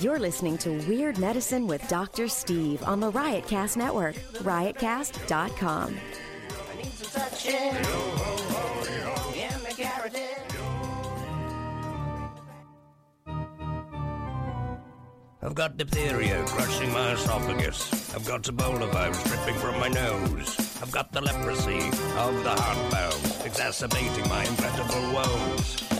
You're listening to Weird Medicine with Dr. Steve on the Riotcast Network, riotcast.com. I've got diphtheria crushing my esophagus. I've got Ebola virus dripping from my nose. I've got the leprosy of the heart valve, exacerbating my incredible woes.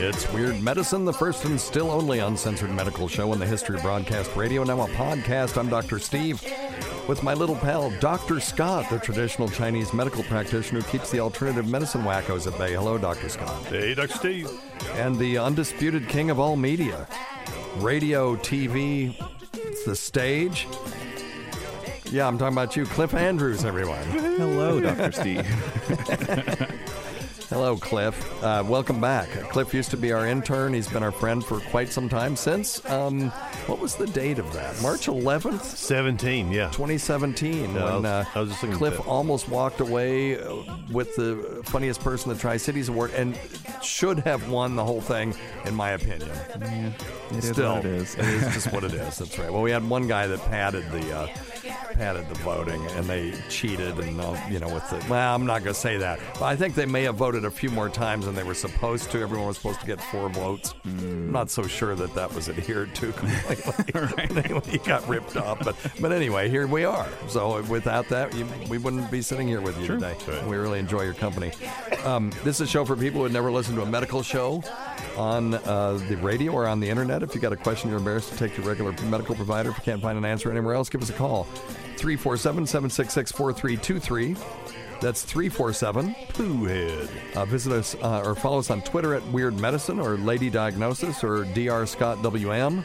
It's Weird Medicine, the first and still only uncensored medical show in the history of broadcast radio. Now a podcast. I'm Dr. Steve with my little pal, Dr. Scott, the traditional Chinese medical practitioner who keeps the alternative medicine wackos at bay. Hello, Dr. Scott. Hey, Dr. Steve. And the undisputed king of all media radio, TV, it's the stage. Yeah, I'm talking about you, Cliff Andrews, everyone. Hello, Dr. Steve. Hello, Cliff. Uh, welcome back. Cliff used to be our intern. He's been our friend for quite some time since. Um, what was the date of that? March 11th, 17, yeah. 2017. No, I when was- uh, I was just Cliff almost walked away uh, with the funniest person the Tri Cities Award and should have won the whole thing, in my opinion. yeah, it is Still, what it is. it is just what it is. That's right. Well, we had one guy that padded the uh, padded the voting, and they cheated, and uh, you know, with the well, I'm not going to say that, but I think they may have voted a few more times than they were supposed to. Everyone was supposed to get four votes. I'm not so sure that that was adhered to completely. Anyway, he got ripped off, but but anyway, here we are. So without that, you, we wouldn't be sitting here with you today. Right. We really enjoy your company. Um, this is a show for people who had never listened to a medical show on uh, the radio or on the internet. If you got a question you're embarrassed to take to your regular medical provider, if you can't find an answer anywhere else, give us a call. 347 766 4323. That's 347 Pooh head. uh, visit us uh, or follow us on Twitter at Weird Medicine or Lady Diagnosis or Dr. Scott WM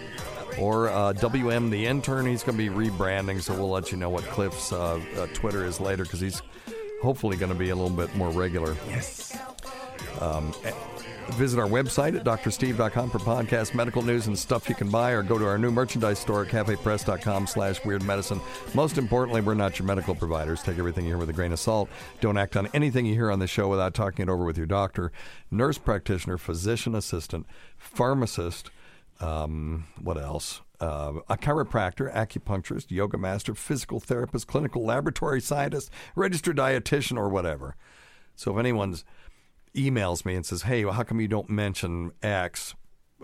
or uh, WM the intern. He's going to be rebranding, so we'll let you know what Cliff's uh, uh, Twitter is later because he's hopefully going to be a little bit more regular. Yes. Visit our website at drsteve.com for podcast, medical news, and stuff you can buy, or go to our new merchandise store at cafepress.com slash weird medicine. Most importantly, we're not your medical providers. Take everything you hear with a grain of salt. Don't act on anything you hear on the show without talking it over with your doctor, nurse practitioner, physician assistant, pharmacist, um, what else? Uh, a chiropractor, acupuncturist, yoga master, physical therapist, clinical laboratory scientist, registered dietitian, or whatever. So if anyone's emails me and says, "Hey, well, how come you don't mention X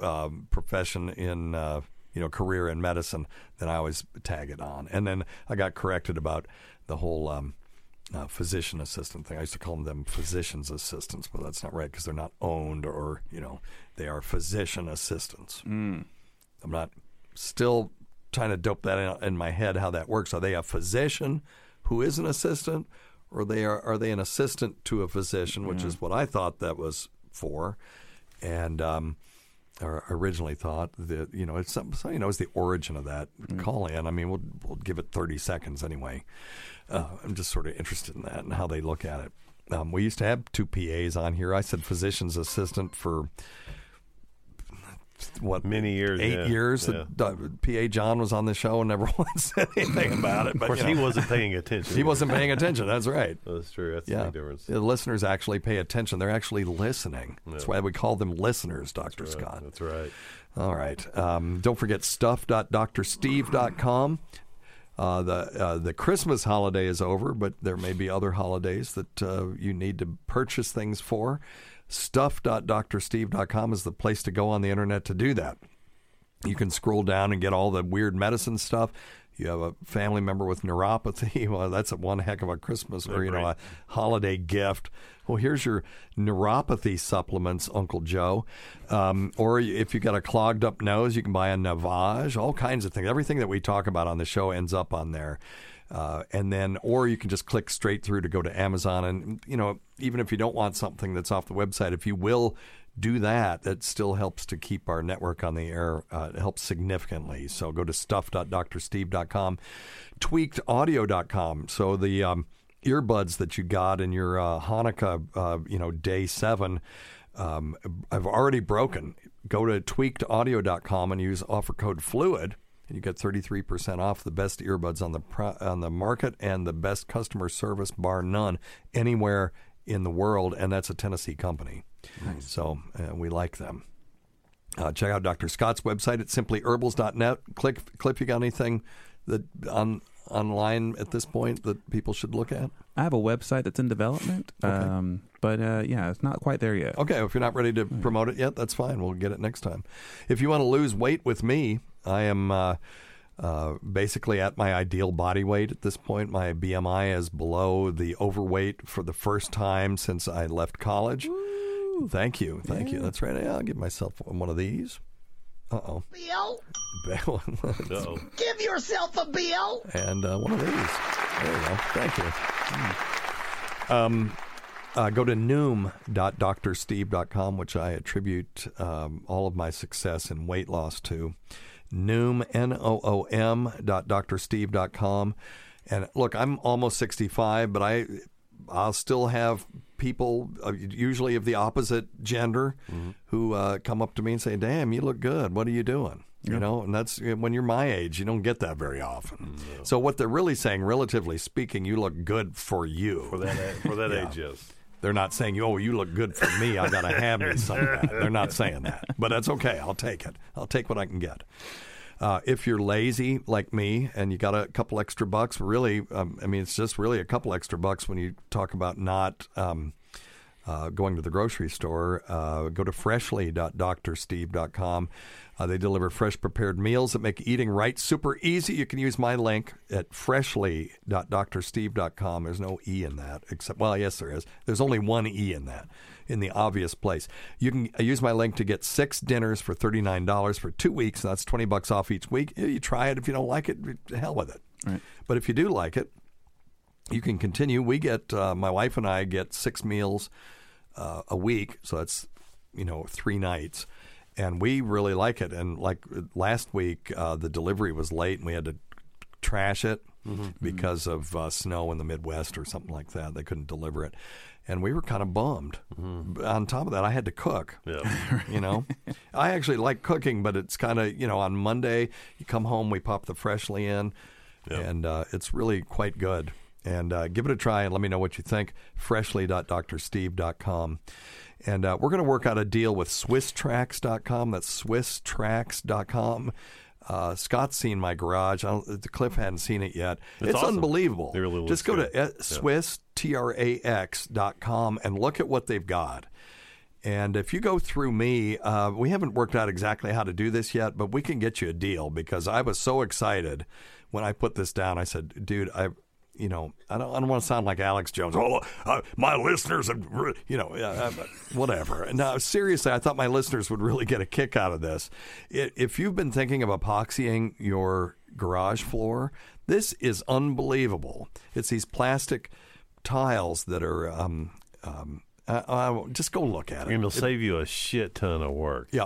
um, profession in uh, you know career in medicine?" Then I always tag it on, and then I got corrected about the whole um, uh, physician assistant thing. I used to call them, them physicians assistants, but that's not right because they're not owned or you know they are physician assistants. I'm not still trying to dope that in, in my head how that works. Are they a physician who is an assistant, or they are are they an assistant to a physician, which is what I thought that was for, and um, or originally thought that you know it's some, so, you know it's the origin of that call in. I mean, we'll we'll give it thirty seconds anyway. Uh, I'm just sort of interested in that and how they look at it. Um, we used to have two PAs on here. I said physician's assistant for what Many years, eight yeah, years. yeah. that PA John was on the show and never once said anything about it. But Of course, you he wasn't paying attention. he wasn't paying attention. That's right. That's true. That's the Yeah, big difference. the listeners actually pay attention. They're actually listening. That's why we call them listeners, Doctor Scott. That's right. All right. Um, don't forget stuff.drsteve.com. Uh, the uh, the Christmas holiday is over, but there may be other holidays that uh, you need to purchase things for. Stuff.drsteve.com is the place to go on the internet to do that. You can scroll down and get all the weird medicine stuff. You have a family member with neuropathy. Well, that's a one heck of a Christmas or you know a holiday gift. Well, here's your neuropathy supplements, Uncle Joe. Um, or if you got a clogged up nose, you can buy a Navage. All kinds of things. Everything that we talk about on the show ends up on there. Uh, and then, or you can just click straight through to go to Amazon. And, you know, even if you don't want something that's off the website, if you will do that, that still helps to keep our network on the air. Uh, it helps significantly. So go to stuff.drsteve.com, tweakedaudio.com. So the, um, earbuds that you got in your uh, Hanukkah, uh, you know, day seven, um, I've already broken. Go to tweakedaudio.com and use offer code FLUID, and you get 33% off the best earbuds on the pro- on the market and the best customer service, bar none, anywhere in the world. And that's a Tennessee company. So uh, we like them. Uh, check out Dr. Scott's website at simplyherbals.net. Click, Cliff, you got anything that on online at this point that people should look at? I have a website that's in development, um, but uh, yeah, it's not quite there yet. Okay, if you're not ready to promote it yet, that's fine. We'll get it next time. If you want to lose weight with me, I am uh, uh, basically at my ideal body weight at this point. My BMI is below the overweight for the first time since I left college. Thank you, thank you. That's right. I'll give myself one of these. Uh oh. Bill, Uh-oh. give yourself a bill. and uh, one of these. There you go. Thank you. Hmm. Um, uh, go to noom.drsteve.com, which I attribute um, all of my success in weight loss to. Noom, N O O M, dot drsteve.com. And look, I'm almost 65, but I, I'll still have people, uh, usually of the opposite gender, who uh, come up to me and say, Damn, you look good. What are you doing? You know, and that's when you're my age, you don't get that very often. So, what they're really saying, relatively speaking, you look good for you. For that, for that age, yes. They're not saying, "Oh, you look good for me. I got to have me some of that." They're not saying that, but that's okay. I'll take it. I'll take what I can get. Uh, if you're lazy like me and you got a couple extra bucks, really, um, I mean, it's just really a couple extra bucks when you talk about not um, uh, going to the grocery store. Uh, go to freshly.drsteve.com. Uh, they deliver fresh prepared meals that make eating right super easy. You can use my link at freshly.drsteve.com. There's no E in that, except, well, yes, there is. There's only one E in that, in the obvious place. You can uh, use my link to get six dinners for $39 for two weeks. That's 20 bucks off each week. You you try it. If you don't like it, hell with it. Right. But if you do like it, you can continue. We get, uh, my wife and I get six meals uh, a week. So that's, you know, three nights, And we really like it. And like last week, uh, the delivery was late and we had to trash it because of uh, snow in the Midwest or something like that. They couldn't deliver it. And we were kind of bummed. But On top of that, I had to cook. Yeah. You know, I actually like cooking, but it's kind of, you know, on Monday, you come home, we pop the freshly in, and uh, it's really quite good. And uh, give it a try and let me know what you think. Freshly.drsteve.com. And uh, we're going to work out a deal with SwissTrax.com. That's SwissTrax.com. Uh, Scott's seen my garage. I don't, Cliff hadn't seen it yet. It's, awesome. unbelievable. Really Just go good. to uh, Swiss, T-R-A-X dot com and look at what they've got. And if you go through me, uh, we haven't worked out exactly how to do this yet, but we can get you a deal because I was so excited when I put this down. I said, dude, I, you know, I don't, I don't want to sound like Alex Jones. Oh, uh, my listeners, you know, uh, whatever. No, seriously, I thought my listeners would really get a kick out of this. I if you've been thinking of epoxying your garage floor, this is unbelievable. It's these plastic tiles that are. Um, um, uh, uh, just go look at it. And it'll save you a shit ton of work. Yeah,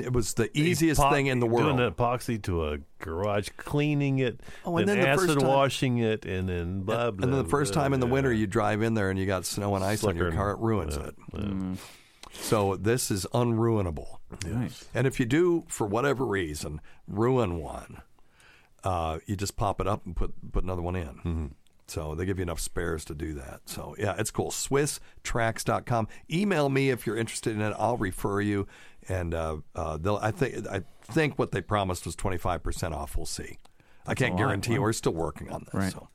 it was the easiest Epo- thing in the world. Doing that epoxy to a garage, cleaning it, Oh, and then, then the first acid time- washing it, and then blah, blah and then the first blah, time in the blah. winter, you drive in there and you got snow and ice on your car, it ruins Yeah, it. yeah. So this is unruinable. Nice. And if you do, for whatever reason, ruin one, uh, you just pop it up and put put another one in. Mm-hmm. So they give you enough spares to do that. So yeah, it's cool. SwissTrax.com. Email me if you're interested in it. I'll refer you, and uh, uh, they'll. I think I think what they promised was 25 percent off. We'll see. I can't guarantee. We're still working on this. Right. So.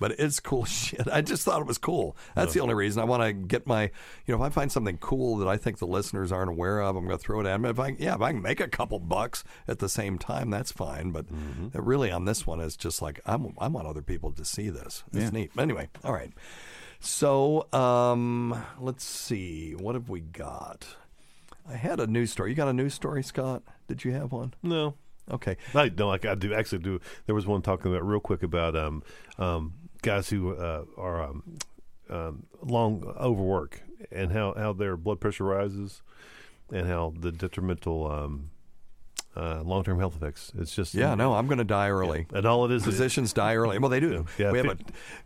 But it's cool shit. I just thought it was cool. That's the only reason I want to get my, you know, if I find something cool that I think the listeners aren't aware of, I'm going to throw it at them. If I, yeah, if I can make a couple bucks at the same time, that's fine. But uh, really, on this one, it's just like I'm, I want other people to see this. It's Yeah. neat. Anyway, all right. So um, let's see. What have we got? I had a news story. You got a news story, Scott? Did you have one? No, Okay. I no, like I do actually do. There was one talking about real quick about um, um, guys who uh, are um, um, long overwork and how, how their blood pressure rises and how the detrimental um, uh, long term health effects. It's just Yeah, no, I'm going to die early. and all it is is Physicians die early. Well, they do. Yeah, we have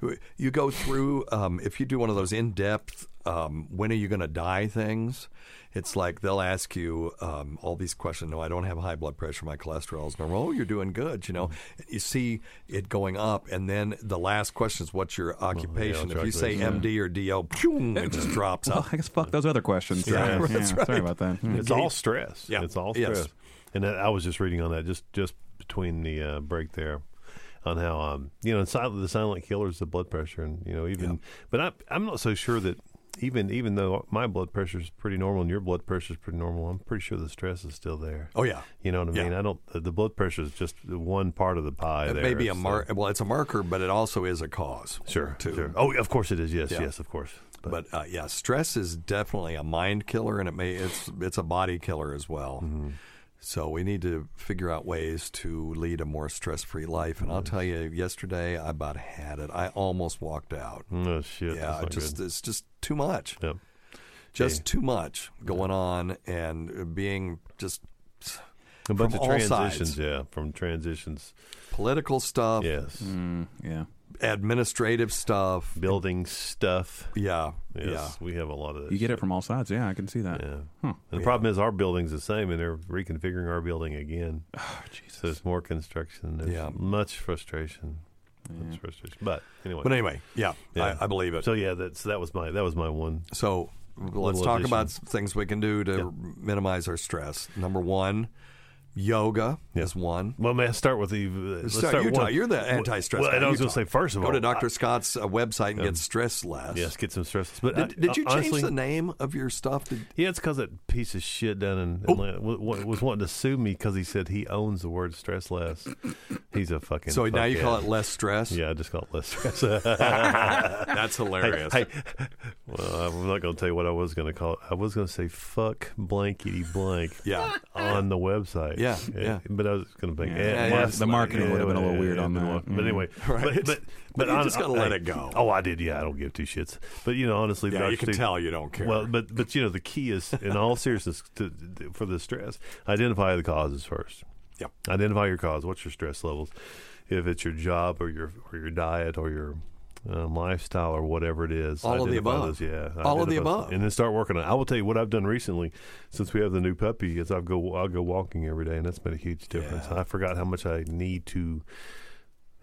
a, you go through, um, if you do one of those in depth, um, when are you going to die things? It's like they'll ask you um, all these questions. No, I don't have high blood pressure. My cholesterol is normal. Oh, you're doing good. You know, Mm-hmm. you see it going up, and then the last question is, "What's your occupation?" what's your if you say occupation? MD or DO, phew, it just drops Oh, up. I guess fuck those other questions. Yeah, Right. that's Sorry right. about that. It's all stress. Yeah. it's all Yes. stress. And I was just reading on that just just between the uh, break there, on how um you know silent, the silent killers of blood pressure and you know even but I I'm not so sure that even even though my blood pressure is pretty normal and your blood pressure is pretty normal, I'm pretty sure the stress is still there. Oh yeah. You know what I Yeah. mean? I don't. The the blood pressure is just one part of the pie. It there. may be a so- mar- well, it's a marker, but it also is a cause. Sure, too. sure. Oh, of course it is. Yes, Yeah. yes, of course. But uh, yeah, stress is definitely a mind killer, and it may it's it's a body killer as well. Mm-hmm. So we need to figure out ways to lead a more stress free life. And I'll tell you, yesterday I about had it. I almost walked out. no shit. yeah, that's just good. it's just too much, Yep. just Yeah. too much going on, and being just A bunch from of all transitions. sides. Yeah, from transitions. political stuff, Yes. Mm, yeah. Administrative stuff. Building stuff. Yeah, Yes, yeah. we have a lot of that. You get shit. it from all sides. Yeah, I can see that. Yeah. Huh. And the problem is our building's the same, and they're reconfiguring our building again. Oh, Jesus. So there's more construction. There's Yeah. much frustration. Much frustration. But anyway. But anyway, yeah, Yeah. I, I believe it. so yeah, that's that was my that was my one. So let's talk addition. about things we can do to Yeah. minimize our stress. Number one, yoga Yeah. is one. Well, may I start with the? Uh, let's Start- start you one. you're the anti-stress Well, guy. and I was going to say first of Go all, to Dr. I- Scott's uh, website and Um, get stress less. yes, get some stress. But Did, I- did you uh, change the name of your stuff? Did, Yeah, it's because that piece of shit down in Oh. Atlanta was wanting to sue me because he said he owns the word stress less. He's a fucking. so now you call it less stress? Yeah, I just call it less stress. That's hilarious. hey, well, I'm not going to tell you what I was going to call it. I was going to say fuck blankety blank Yeah. on the website. Yeah, yeah. But I was going to think Yeah, eh, yeah, the marketing would have been a little weird on that. But anyway, Right. but but, but you just gotta let it go. Oh, I did. Yeah, I don't give two shits. But you know, honestly, Yeah, you can tell you don't care. Well, but but you know, the key is, in all seriousness, to, for the stress, identify the causes first. Yep. Identify your cause. What's your stress levels? If it's your job or your or your diet or your um, lifestyle or whatever it is, All of the above. Those, yeah, All of the above. and then start working on. it. I will tell you what I've done recently, since we have the new puppy, is I go I'll go walking every day, and that's made a huge difference. Yeah. I forgot how much I need to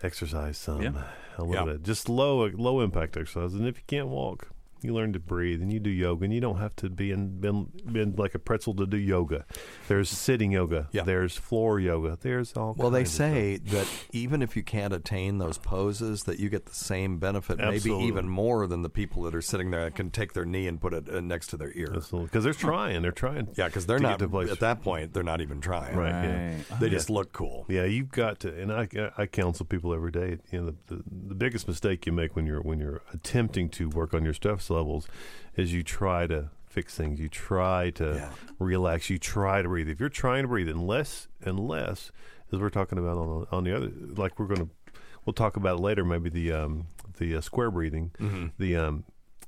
exercise some Yeah. a little Yeah. bit, just low low impact exercise. And if you can't walk, you learn to breathe, and you do yoga, and you don't have to be in bend, bend like a pretzel to do yoga. There's sitting yoga. Yeah. There's floor yoga. There's all. Well, they kinds of say that even if you can't attain those poses, that you get the same benefit, maybe even more than the people that are sitting there that can take their knee and put it uh, next to their ear. because they're trying. They're trying. Yeah, because they're to not to place- at that point. They're not even trying. Right. yeah. Right. They just look cool. Yeah, you've got to, and I, I counsel people every day. You know, the, the, the biggest mistake you make when you're when you're attempting to work on your levels as you try to fix things. You try to Yeah. relax. You try to breathe. If you're trying to breathe, unless unless as we're talking about on the, on the other, like we're going to, we'll talk about later. Maybe the um the uh, square breathing, Mm-hmm. the um.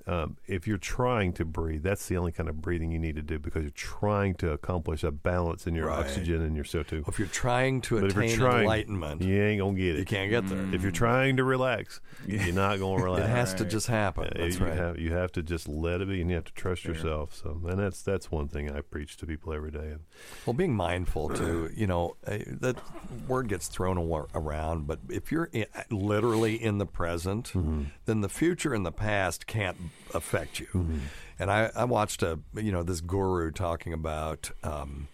Um, if you're trying to breathe, that's the only kind of breathing you need to do because you're trying to accomplish a balance in your Right. oxygen and your CO2. If you're trying to But if you're attain trying, enlightenment, you ain't gonna get it. you can't get there. If you're trying to relax, you're not gonna relax. It has to just happen. Yeah, That's you right. Have, you have to just let it be, and you have to trust yourself. So, and that's that's one thing I preach to people every day. And Well, being mindful too, you know, uh, that word gets thrown awa- around, but if you're i literally in the present, Mm-hmm. then the future and the past can't affect you. Mm-hmm. And I, I watched a, you know, this guru talking about um,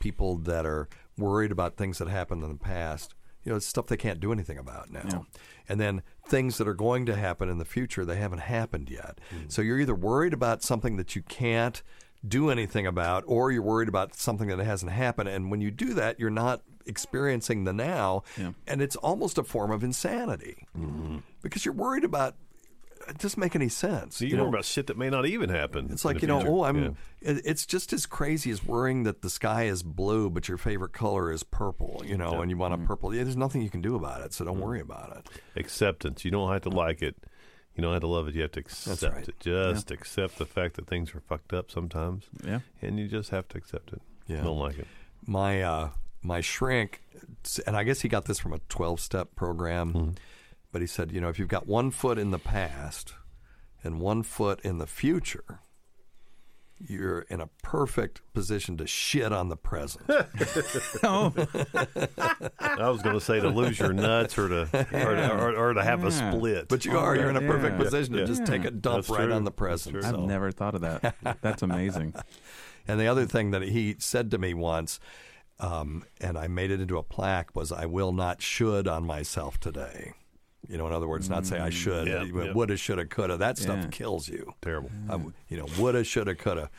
people that are worried about things that happened in the past. You know, it's stuff they can't do anything about now. And then things that are going to happen in the future, they haven't happened yet. So you're either worried about something that you can't do anything about, or you're worried about something that hasn't happened. And when you do that, you're not experiencing the now. Yeah. And it's almost a form of insanity because you're worried about. It doesn't make any sense. so you, worry about shit that may not even happen. It's like the you know, future. oh, I'm. Yeah. It's just as crazy as worrying that the sky is blue, but your favorite color is purple. You know, and you want a purple. Yeah, there's nothing you can do about it, so don't worry about it. acceptance. You don't have to like it. You don't have to love it. You have to accept right. it. Just accept the fact that things are fucked up sometimes, Yeah. and you just have to accept it. Yeah. Don't like it. My uh, my shrink, and I guess he got this from a 12 step program, Mm-hmm. But he said, you know, if you've got one foot in the past and one foot in the future, you're in a perfect position to shit on the present. Oh, I was going to say to lose your nuts or to or, to- or, or to have a split. But you are, you're in a perfect Yeah. position to Yeah. just take a dump That's right true. on the present. true. I've never thought of that. That's amazing. And the other thing that he said to me once, um, and I made it into a plaque, was I will not should on myself today. You know, in other words, not say I should. Yeah, but yeah. Woulda, shoulda, coulda. That stuff Yeah. kills you. Terrible. I w you know, woulda, shoulda, coulda.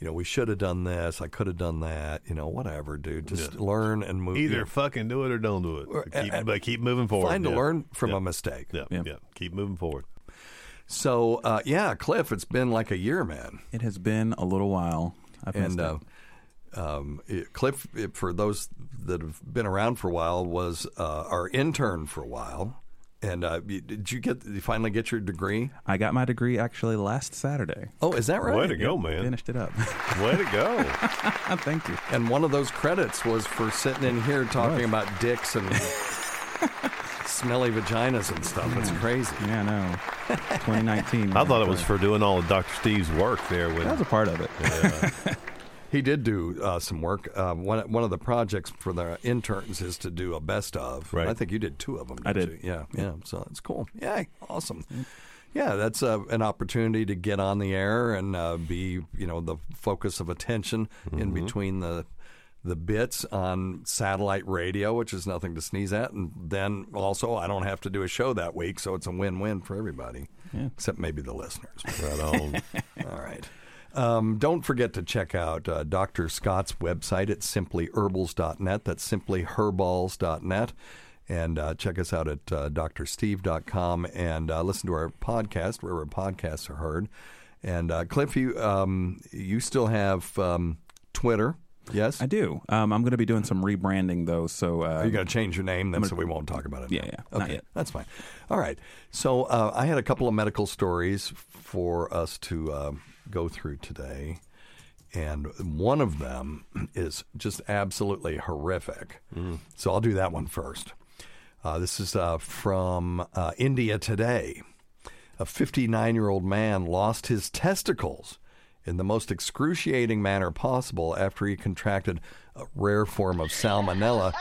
You know, we should have done this. I could have done that. You know, whatever, dude. Just learn and move. Either you know, fucking do it or don't do it. Or- But keep, uh, but keep moving forward. find to learn from Yeah. a mistake. Yeah, Yeah. yeah. Keep moving forward. So, uh, yeah, Cliff, it's been like a year, man. It has been a little while. I've missed and uh, um, it- Cliff, it, for those that have been around for a while, was uh, our intern for a while. And uh, did you get? Did you finally get your degree? I got my degree actually last Saturday. Oh, is that right? Way to go, man. Finished it up. Way to go. Thank you. And one of those credits was for sitting in here talking about dicks and smelly vaginas and stuff. It's crazy. Yeah, no. 2019. I thought it was for doing all of Dr. Steve's work there with That was a part of it. He did do uh, some work. Uh, one one of the projects for the interns is to do a best of. Right. I think you did two of them. I did. you? Yeah, yeah. So it's cool. Yeah, awesome. Yeah, that's uh, an opportunity to get on the air and uh, be, you know, the focus of attention in between the the bits on satellite radio, which is nothing to sneeze at, and then also I don't have to do a show that week, so it's a win-win for everybody, except maybe the listeners. right on. All right. Um, don't forget to check out uh, Dr. Scott's website at simplyherbals.net. That's simplyherballs.net. And uh, check us out at uh, drsteve.com and uh, listen to our podcast wherever podcasts are heard. And uh, Cliff, you, um, you still have um, Twitter, yes? I do. Um, I'm going to be doing some rebranding though. So uh, Are you going to change your name then so we won't talk about it? Yeah, now? yeah, Okay, that's fine. All right. So uh, I had a couple of medical stories for us to uh, go through today. And one of them is just absolutely horrific. So I'll do that one first. Uh, this is uh, from uh, India Today. A 59 year old man lost his testicles in the most excruciating manner possible after he contracted a rare form of salmonella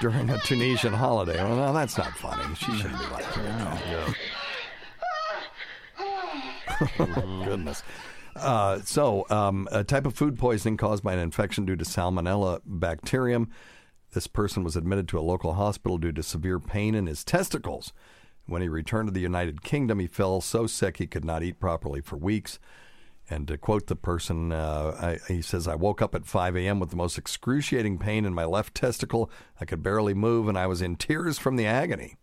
during a Tunisian holiday. Well, no, that's not funny. She shouldn't be at that. Goodness. Uh, so, um, a type of food poisoning caused by an infection due to salmonella bacterium. This person was admitted to a local hospital due to severe pain in his testicles. When he returned to the United Kingdom, he fell so sick he could not eat properly for weeks. And to quote the person, uh, I, he says, I woke up at 5 a.m. with the most excruciating pain in my left testicle. I could barely move, and I was in tears from the agony.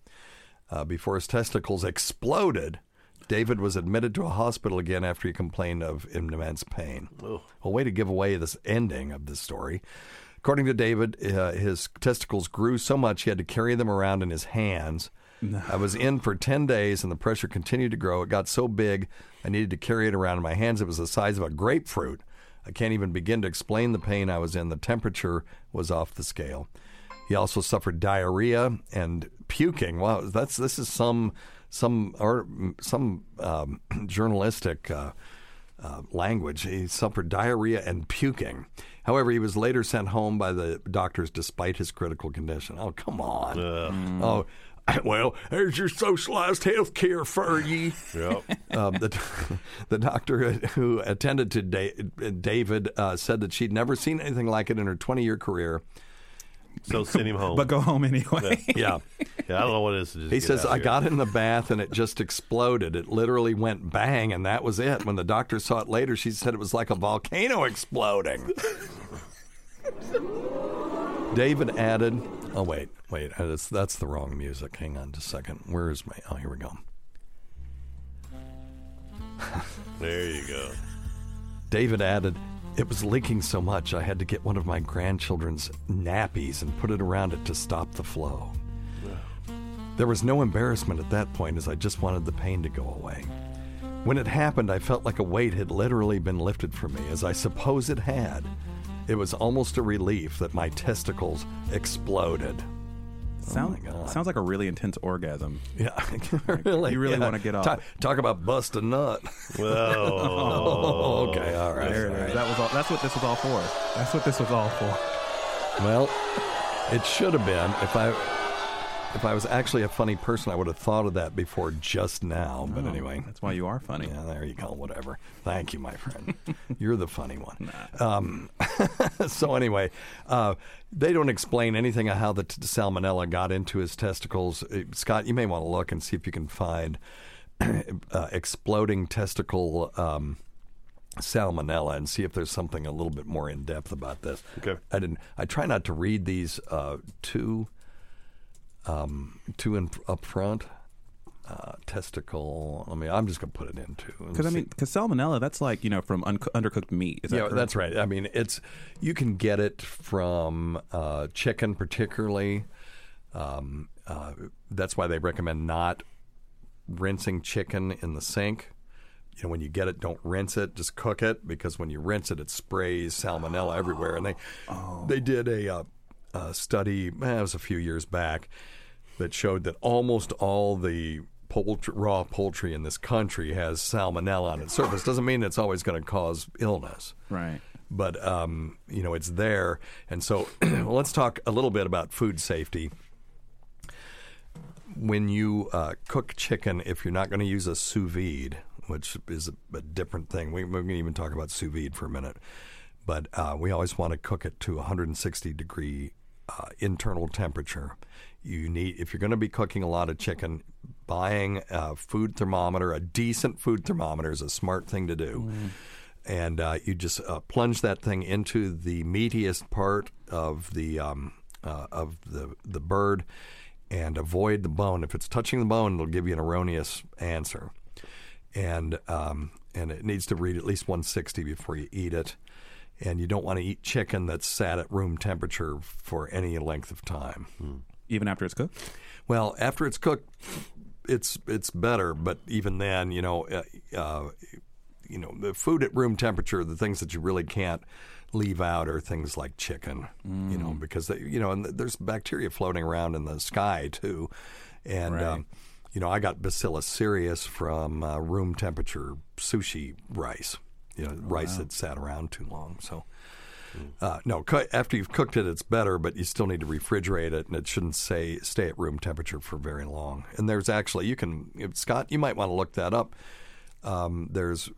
Uh, before his testicles exploded, David was admitted to a hospital again after he complained of immense pain. A way to give away this ending of this story. According to David, uh, his testicles grew so much he had to carry them around in his hands. I was in for 10 days and the pressure continued to grow. It got so big, I needed to carry it around in my hands. It was the size of a grapefruit. I can't even begin to explain the pain I was in. The temperature was off the scale. He also suffered diarrhea and puking. Wow, that's this is some some or some um, journalistic uh, uh, language. He suffered diarrhea and puking. However, he was later sent home by the doctors despite his critical condition. Oh, come on. Oh, well, there's your socialized health care for ye. Yep. Um, the, the doctor who attended to da- David uh, said that she'd never seen anything like it in her 20 year career. So send him home. but go home anyway. Yeah. yeah, I don't know what it is. He says, I here." got in the bath and it just exploded. It literally went bang, and that was it. When the doctor saw it later, she said it was like a volcano exploding. David added, Oh, wait, wait, uh, that's, that's the wrong music. Hang on just a second. Where is my. Oh, here we go. There you go. David added, It was leaking so much I had to get one of my grandchildren's nappies and put it around it to stop the flow. There was no embarrassment at that point as I just wanted the pain to go away. When it happened, I felt like a weight had literally been lifted from me, as I suppose it had. it was almost a relief that my testicles exploded. Sound, oh my God. sounds like a really intense orgasm. Yeah, really. you really yeah. wanna get off. Talk, talk about bust a nut. Well, oh. okay, all right. There it all is. right. That was all, that's what this was all for. That's what this was all for. Well, it should have been. If I if I was actually a funny person, I would have thought of that before just now. But Oh, anyway, that's why you are funny. yeah, there you go. Whatever. Thank you, my friend. You're the funny one. Um, so anyway, uh, they don't explain anything of how the t- salmonella got into his testicles. Uh, Scott, you may want to look and see if you can find uh, exploding testicle. Um, salmonella and see if there's something a little bit more in depth about this. Okay. I didn't. I try not to read these uh, too um, too in, up front. Uh, testicle. I mean, I'm just gonna put it into Because I mean, because salmonella, that's like you know from un- undercooked meat. Is that yeah, correct? that's right. I mean, it's you can get it from uh, chicken, particularly. Um, uh, that's why they recommend not rinsing chicken in the sink. You know, when you get it, don't rinse it. Just cook it because when you rinse it, it sprays salmonella everywhere. And they they did a, uh, a study. eh, it was a few years back that showed that almost all the poultry, raw poultry in this country has salmonella on its surface. Doesn't mean it's always going to cause illness right. but um, you know it's there. And so, let's talk a little bit about food safety. When you uh, cook chicken, if you're not going to use a sous vide, which is a, a different thing, we, we're going to even talk about sous vide for a minute. But uh, we always want to cook it to 160 degree uh, internal temperature. You need if you're going to be cooking a lot of chicken, buying a food thermometer, a decent food thermometer is a smart thing to do and uh, you just uh, plunge that thing into the meatiest part of the um, uh, of the the bird, and avoid the bone. If it's touching the bone, it'll give you an erroneous answer, and um, and it needs to read at least 160 before you eat it. And you don't want to eat chicken that's sat at room temperature for any length of time. Even after it's cooked. Well, after it's cooked, it's it's better. But even then, you know, uh, uh, you know, the food at room temperature, the things that you really can't leave out are things like chicken. You know, because they, you know, and there's bacteria floating around in the sky too, and. Right. Um, you know, I got Bacillus cereus from uh, room temperature sushi rice. You know, rice that sat around too long. So, uh, no, cu- after you've cooked it, it's better, but you still need to refrigerate it, and it shouldn't say stay at room temperature for very long. And there's actually you can Scott, you might want to look that up. Um, there's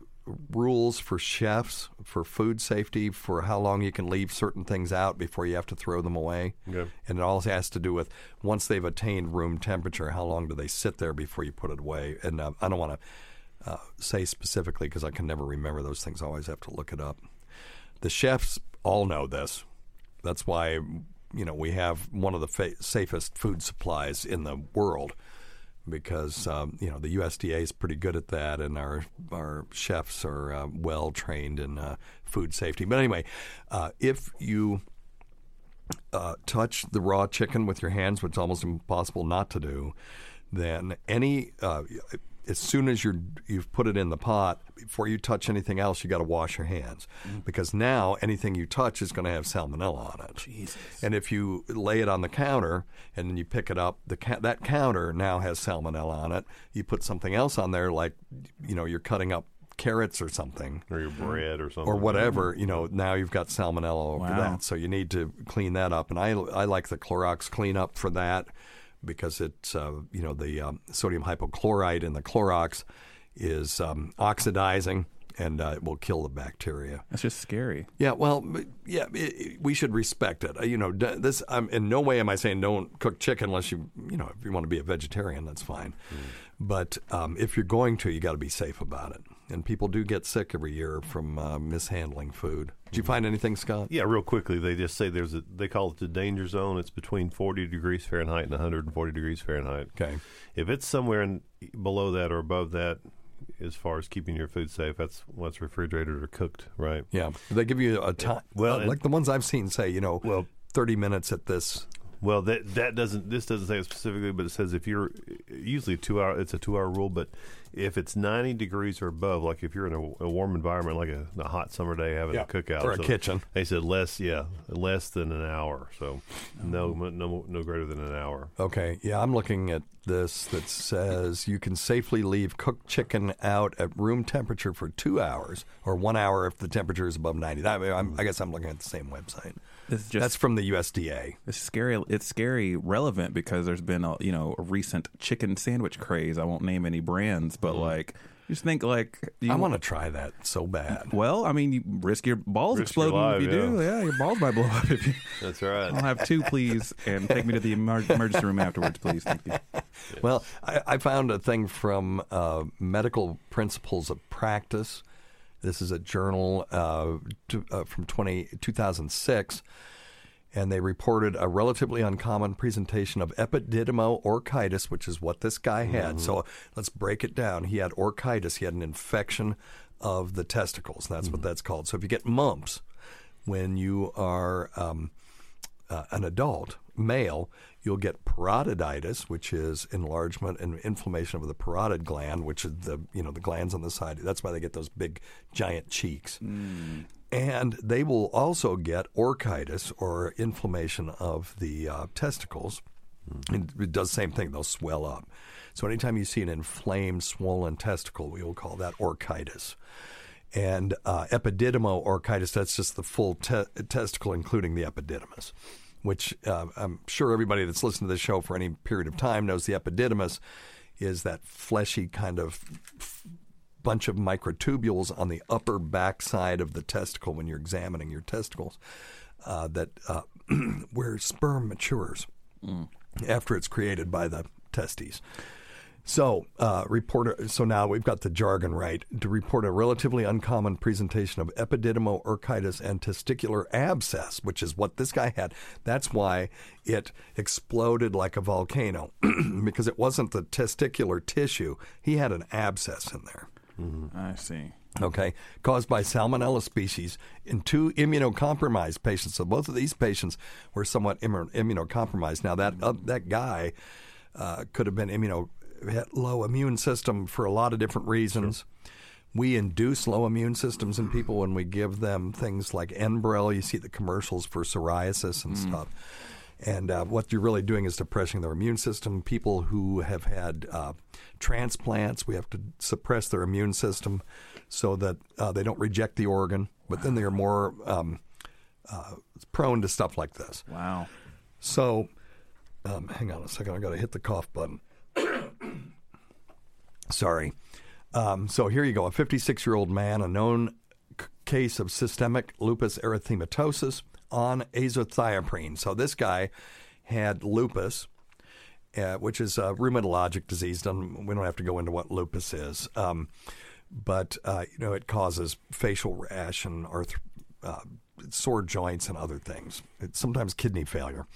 rules for chefs for food safety for how long you can leave certain things out before you have to throw them away. Okay. And it all has to do with once they've attained room temperature, how long do they sit there before you put it away? And uh, I don't want to uh, say specifically because I can never remember those things. I always have to look it up. The chefs all know this. That's why you know we have one of the fa- safest food supplies in the world because um, you know the USDA is pretty good at that, and our our chefs are uh, well trained in uh, food safety. But anyway, uh, if you uh, touch the raw chicken with your hands, which is almost impossible not to do, then any uh, as soon as you're you've put it in the pot, before you touch anything else, you got to wash your hands mm-hmm. because now anything you touch is going to have salmonella on it. Jesus. And if you lay it on the counter and then you pick it up, the ca- that counter now has salmonella on it. You put something else on there, like you know you're cutting up carrots or something or your bread or something. or whatever, mm-hmm. you know, now you've got salmonella over Wow. that. So you need to clean that up. And I, I like the Clorox cleanup for that because it's, uh, you know, the um, sodium hypochlorite in the Clorox is um, oxidizing and uh, it will kill the bacteria. That's just scary. Yeah, well, yeah, it, it- we should respect it. Uh, You know, this. I'm in no way am I saying don't cook chicken unless you, you know, if you want to be a vegetarian, that's fine. But um, if you're going to, you got to be safe about it. And people do get sick every year from uh, mishandling food. Did you find anything, Scott? Yeah, real quickly, they just say there's a they call it the danger zone. It's between 40 degrees Fahrenheit and 140 degrees Fahrenheit. Okay. If it's somewhere in, below that or above that, as far as keeping your food safe, that's what's refrigerated or cooked, right? Yeah. They give you a time. Well, uh, like the ones I've seen say, you know, Well- 30 minutes at this. Well, that that doesn't this doesn't say it specifically, but it says if you're usually two hour. It's a two hour rule, but if it's 90 degrees or above, like if you're in a, a warm environment, like a, a hot summer day having Yeah, a cookout or a so kitchen. they said less, yeah, less than an hour. So no, oh. no, no greater than an hour. Okay, yeah, I'm looking at this that says you can safely leave cooked chicken out at room temperature for two hours, or one hour if the temperature is above 90. That, I'm, I guess I'm looking at the same website. This is just That's from the USDA. It's scary. It's scary relevant because there's been a you know a recent chicken sandwich craze. I won't name any brands, but like just think like you I want to try that so bad. Well, I mean, you risk your balls Risk your exploding if you life, do. yeah. Yeah, your balls might blow up if you. That's right. I'll have two, please, and take me to the emer- emergency room afterwards, please. Thank you. Well, I, I found a thing from uh, Medical Principles of Practice. This is a journal uh, to, uh, from 20, 2006, and they reported a relatively uncommon presentation of epididymo-orchitis, which is what this guy had. So let's break it down. He had orchitis. He had an infection of the testicles. That's what that's called. So if you get mumps when you are um, uh, an adult male, you'll get parotiditis, which is enlargement and inflammation of the parotid gland, which is the you know the glands on the side. That's why they get those big giant cheeks. And they will also get orchitis or inflammation of the uh, testicles. And it does the same thing; they'll swell up. So anytime you see an inflamed, swollen testicle, we will call that orchitis and uh, epididymo orchitis, that's just the full te- testicle, including the epididymis, which uh, I'm sure everybody that's listened to this show for any period of time knows the epididymis is that fleshy kind of f- bunch of microtubules on the upper backside of the testicle when you're examining your testicles uh, that uh, where sperm matures after it's created by the testes. So, uh, reporter. So now we've got the jargon right to report a relatively uncommon presentation of epididymo-orchitis and testicular abscess, which is what this guy had. That's why it exploded like a volcano because it wasn't the testicular tissue. He had an abscess in there I see. okay, caused by salmonella species in two immunocompromised patients. So both of these patients were somewhat immu- immunocompromised. Now that uh, that guy uh, could have been immuno low immune system for a lot of different reasons. We induce low immune systems in people when we give them things like Enbrel. You see the commercials for psoriasis and stuff. And uh, what you're really doing is depressing their immune system. People who have had uh, transplants, we have to suppress their immune system so that uh, they don't reject the organ, but then they're more um, uh, prone to stuff like this. Wow. So, um, hang on a second. I got to hit the cough button. Sorry. Um, so here you go. A 56 year old man, a known c- case of systemic lupus erythematosus on azathioprine. So this guy had lupus, uh, which is a rheumatologic disease. Doesn't- We don't have to go into what lupus is. Um, but uh, you know it causes facial rash and arth- uh, sore joints and other things. It's sometimes kidney failure.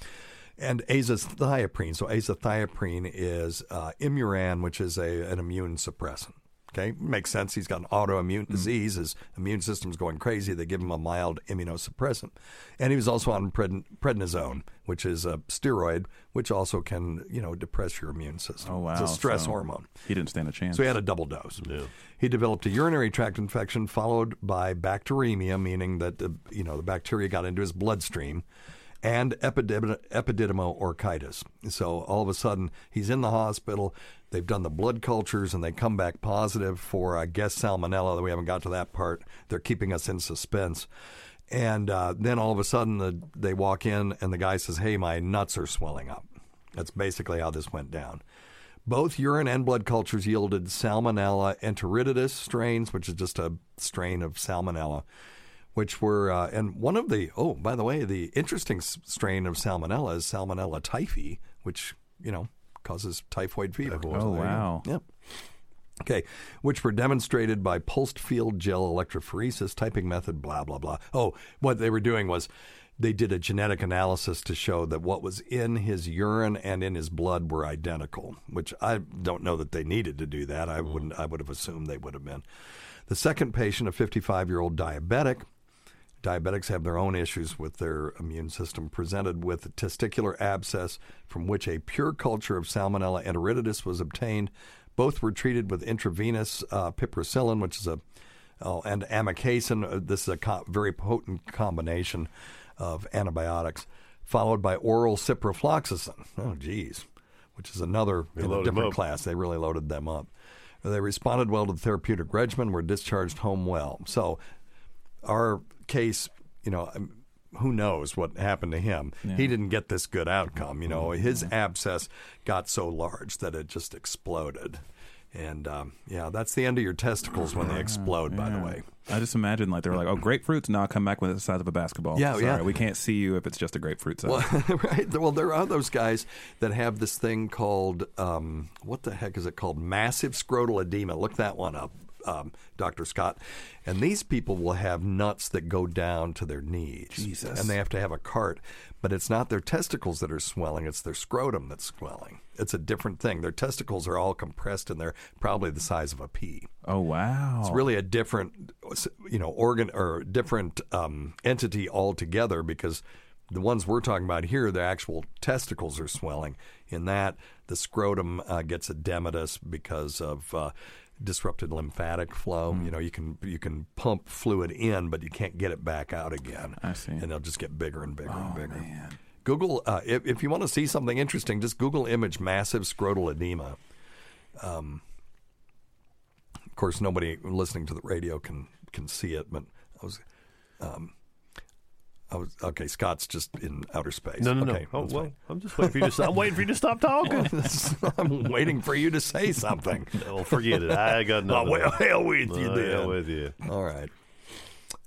And azathioprine. So azathioprine is uh, Imuran, which is a, an immune suppressant. Okay, makes sense. He's got an autoimmune disease. His immune system's going crazy. They give him a mild immunosuppressant, and he was also on pred- prednisone, which is a steroid, which also can you know depress your immune system. Oh wow. It's a stress So hormone. He didn't stand a chance. So he had a double dose. He developed a urinary tract infection followed by bacteremia, meaning that the you know the bacteria got into his bloodstream, and epidym- epididymo-orchitis. So all of a sudden he's in the hospital. They've done the blood cultures and they come back positive for I guess salmonella. We haven't got to that part. They're keeping us in suspense. And uh, then all of a sudden the, they walk in and the guy says, "Hey, my nuts are swelling up." That's basically how this went down. Both urine and blood cultures yielded Salmonella enteritidis strains, which is just a strain of Salmonella, which were, uh, and one of the, oh, by the way, the interesting strain of Salmonella is Salmonella typhi, which, you know, causes typhoid fever. Oh wow. Yep. Okay, which were demonstrated by pulsed field gel electrophoresis typing method, blah, blah, blah. Oh, what they were doing was they did a genetic analysis to show that what was in his urine and in his blood were identical, which I don't know that they needed to do that. I wouldn't I would have assumed they would have been. The second patient, a 55 year old diabetic, Diabetics have their own issues with their immune system, presented with a testicular abscess from which a pure culture of Salmonella enteritidis was obtained Both were treated with intravenous uh, piperacillin, which is a oh, and amikacin. Uh, This is a co- very potent combination of antibiotics, followed by oral ciprofloxacin. Oh, geez, which is another in a different class. They really loaded them up. They responded well to the therapeutic regimen, were discharged home well. So, our case, you know, um, who knows what happened to him? He didn't get this good outcome. You know, his abscess got so large that it just exploded. And um, yeah, that's the end of your testicles when they explode. By the way, I just imagine like they're like, oh, grapefruits now come back with the size of a basketball. Yeah, Sorry, yeah. We can't see you if it's just a grapefruit size. Well, right. Well, there are those guys that have this thing called um, what the heck is it called? Massive scrotal edema. Look that one up, um, Doctor Scott. And these people will have nuts that go down to their knees. Jesus. And they have to have a cart. But it's not their testicles that are swelling; it's their scrotum that's swelling. It's a different thing. Their testicles are all compressed, and they're probably the size of a pea. oh wow. It's really a different, you know, organ or different um, entity altogether because the ones we're talking about here, the actual testicles are swelling. In that, the scrotum uh, gets edematous because of uh, disrupted lymphatic flow. Hmm. You know, you can you can pump fluid in, but you can't get it back out again. I see. Oh, and they'll just get bigger and bigger and bigger. Google uh, if, if you want to see something interesting, just Google image massive scrotal edema. Um, of course, nobody listening to the radio can can see it, but I was, um, was okay. Scott's just in outer space. No, no, okay, no. Oh, that's well, fine. I'm just waiting for you to. Stop, I'm waiting for you to stop talking. I'm waiting for you to say something. oh, forget it. I got oh, nothing. well, hell with you, Oh, then. hell with you. All right.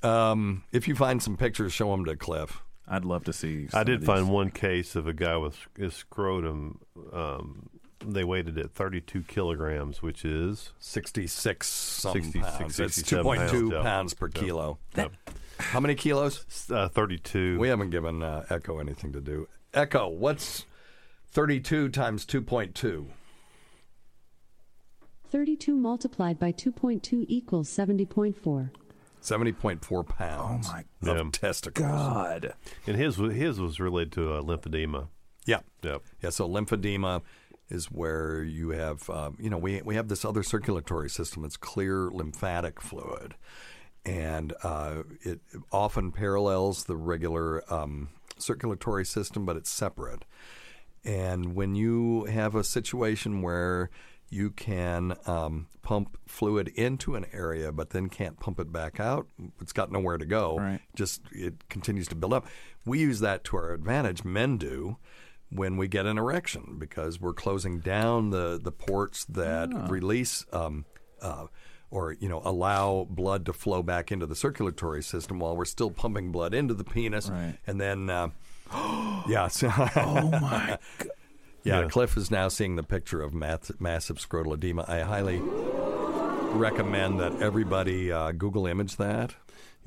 Um, if you find some pictures, show them to Cliff. I'd love to see. some I of did these. find one case of a guy with his scrotum. Um, they weighed it at 32 kilograms, which is 66 some 60, pounds. It's 2.2 pounds, pounds per Yeah. kilo. Yep. How many kilos? uh, 32. We haven't given uh, Echo anything to do. Echo, what's 32 times 2.2? 32 multiplied by 2.2 equals 70.4. 70.4 pounds Oh, my of Yeah. testicles. God. and his was- his was related to uh, lymphedema. Yeah. Yep. Yeah, so lymphedema is where you have, um, you know, we, we have this other circulatory system. It's clear lymphatic fluid. And uh, it often parallels the regular um, circulatory system, but it's separate. And when you have a situation where you can um, pump fluid into an area, but then can't pump it back out, it's got nowhere to go. Right. Just it continues to build up. We use that to our advantage. Men do when we get an erection because we're closing down the the ports that release. Um, uh, or you know allow blood to flow back into the circulatory system while we're still pumping blood into the penis, Right. and then uh, yeah, so- Oh my. yeah, Yeah. Cliff is now seeing the picture of math- massive scrotal edema. I highly recommend that everybody uh, Google image that.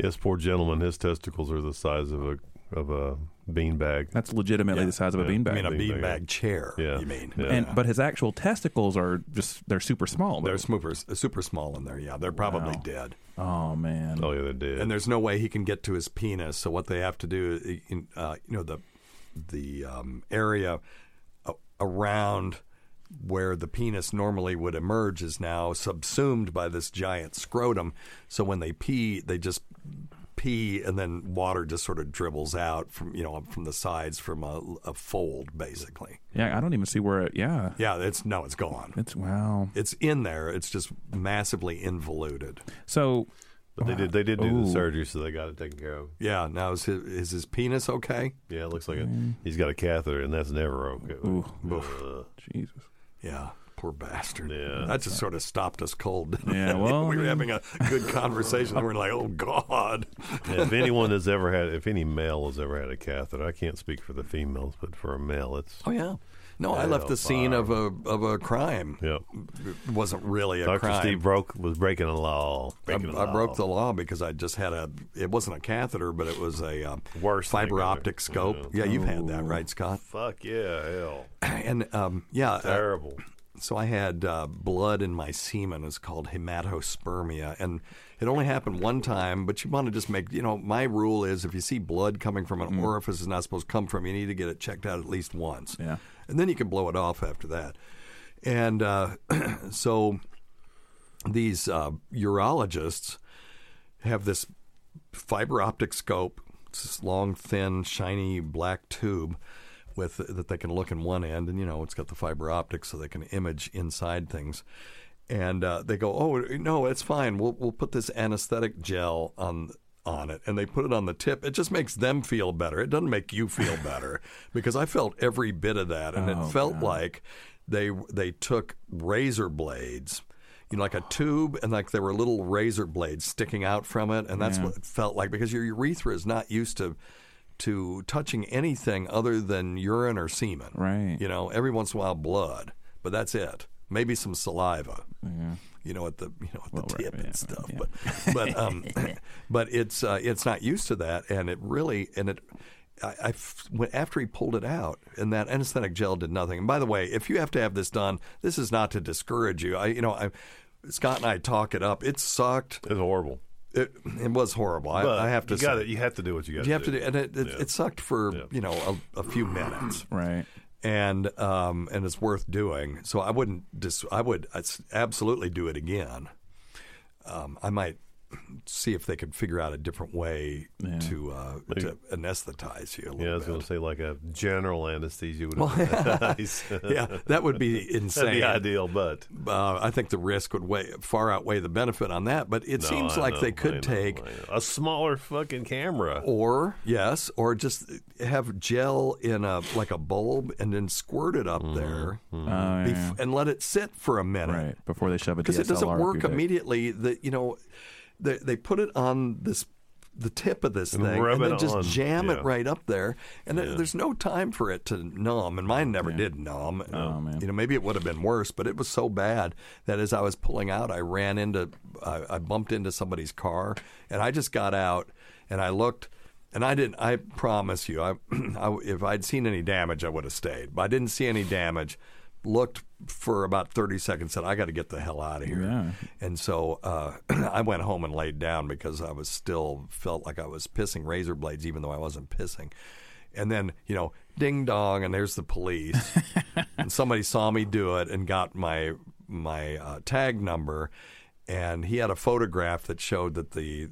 Yes, poor gentleman. His testicles are the size of a of a beanbag. That's legitimately Yeah. the size of a Yeah. beanbag. I mean, a Beanbag. beanbag chair. Yeah. You mean? Yeah. and but his actual testicles are just they're super small. They're super, super small in there. Yeah, they're probably Wow. dead. Oh man. Oh yeah, they did. and there's no way he can get to his penis. So what they have to do, is, in- uh, you know, the the um, area around where the penis normally would emerge is now subsumed by this giant scrotum. So when they pee, they just pee, and then water just sort of dribbles out from you know from the sides from a, a fold, basically. Yeah, I don't even see where it. Yeah. Yeah, it's no, it's gone. It's wow. It's in there. It's just massively involuted. So but they did they did do Ooh. the surgery, so they got it taken care of. Yeah. Now is his, is his penis okay? Yeah, it looks like it. He's got a catheter, and that's never okay. Ooh. Uh, Jesus. Yeah, poor bastard. Yeah. that just sort of stopped us cold. Yeah, well, we were having a good conversation, and we're like, "Oh God." yeah, if anyone has ever had, if any male has ever had a catheter, I can't speak for the females, but for a male, it's Oh yeah. No, I left the scene of a of a crime. Yep. It wasn't really a Dr. crime. Steve broke was breaking a law. I, Breaking a I law. broke the law because I just had a. It wasn't a catheter, but it was a um, thing fiber optic scope. Yeah, you've had that, right, Scott? Fuck yeah, hell, And um, yeah, uh, terrible. So I had uh, blood in my semen. It's called hematospermia, and it only happened one time. But you want to just make, you know, my rule is if you see blood coming from an orifice it's not supposed to come from, you need to get it checked out at least once. Yeah. and then you can blow it off after that. And uh, so these uh, urologists have this fiber optic scope, it's this long, thin, shiny black tube with that they can look in one end, and you know it's got the fiber optics, so they can image inside things. And uh, they go, "Oh no, it's fine. We'll we'll put this anesthetic gel on." On it, and they put it on the tip. It just makes them feel better. It doesn't make you feel better because I felt every bit of that, and Oh, it felt God. like they they took razor blades you know, like a tube, and like there were little razor blades sticking out from it, and that's Yeah. what it felt like because your urethra is not used to to touching anything other than urine or semen. Right. You know, every once in a while blood, but that's it. Maybe some saliva. You know, at the you know at the Well, right, tip yeah, and stuff, yeah. but but um, but it's uh, it's not used to that, and it really and it. I, I f- when- after he pulled it out, and that anesthetic gel did nothing. And by the way, if you have to have this done, this is not to discourage you. I, you know, I, Scott and I talk it up. It sucked. It's horrible. It, it was horrible. I, I have to you got say, it. You have to do what you got you have to do. and it, it, Yeah. it sucked for Yeah. you know a, a few minutes, Right. and um, and it's worth doing. So I wouldn't dis- I would absolutely do it again. Um, I might see if they could figure out a different way Yeah. to uh, to anesthetize you a little Yeah, I was going to say like a general anesthesia would Well, have yeah, that would be That'd insane. be ideal, but Uh, I think the risk would weigh, far outweigh the benefit on that. But it No, seems I like know, they could know, take a smaller fucking camera. Or yes, or just have gel in a like a bulb and then squirt it up there Oh, bef- yeah. and let it sit for a minute Right. Before they shove a because it doesn't work immediately. That you know, they they put it on this the tip of this And thing and then just on. jam Yeah. it right up there, and Yeah. there's no time for it to numb. And mine never did numb. Oh, man. You know, maybe it would have been worse, but it was so bad that as I was pulling out, I ran into, I, I bumped into somebody's car, and I just got out and I looked. And I didn't. I promise you, I, I, if I'd seen any damage, I would have stayed. But I didn't see any damage. Looked for about thirty seconds. Said, "I got to get the hell out of here." Yeah. And so uh, I went home and laid down because I was still felt like I was pissing razor blades, even though I wasn't pissing. And then you know, ding dong, and there's the police. and somebody saw me do it and got my my uh, tag number, and he had a photograph that showed that the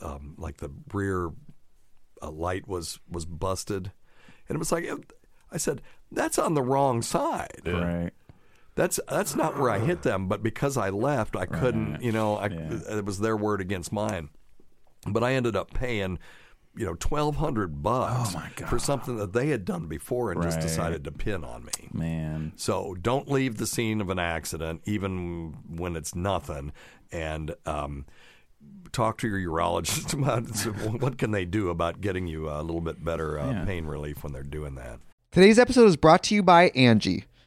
um, like the rear uh, light was was busted, and it was like I said, that's on the wrong side. Right. That's that's not where I hit them, but because I left, I couldn't. You know, I, Yeah. it was their word against mine. But I ended up paying, you know, twelve hundred bucks Oh, for something that they had done before and just decided to pin on me. Man. So don't leave the scene of an accident, even when it's nothing, and um, talk to your urologist about what can they do about getting you a little bit better uh, Yeah. pain relief when they're doing that. Today's episode is brought to you by Angie.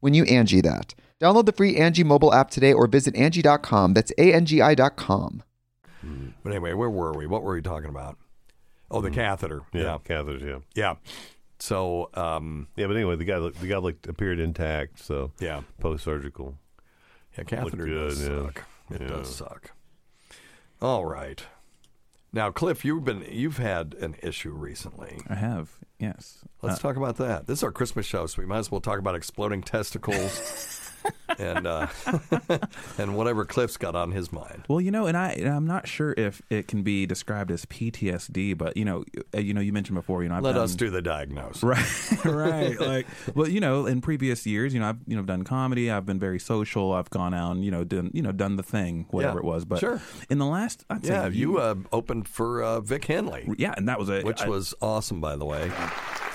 when you Angie that. Download the free Angie mobile app today or visit Angie.com. That's A-N-G-I dot com. But anyway, where were we? What were we talking about? Oh, the catheter. Yeah, Yeah. catheters. Yeah, Yeah. So, um, yeah. But anyway, the guy looked, the guy looked appeared intact. So yeah. post surgical. Yeah, catheter good, does yeah. suck. It Yeah. does suck. All right. Now, Cliff, you've been you've had an issue recently. I have, yes. Let's Uh, talk about that. This is our Christmas show, so we might as well talk about exploding testicles and uh, and whatever Cliff's got on his mind. Well, you know, and I and I'm not sure if it can be described as PTSD, but you know, uh, you know, you mentioned before, you know, I've Let done, us do the diagnosis. Right, right. Like, well, you know, in previous years, you know, I've you know done comedy. I've been very social. I've gone out, and, you know, done you know done the thing, whatever Yeah, it was. But sure. in the last, I'd say Yeah, you uh, opened for uh, Vic Henley, yeah, and that was a which I- was awesome, by the way.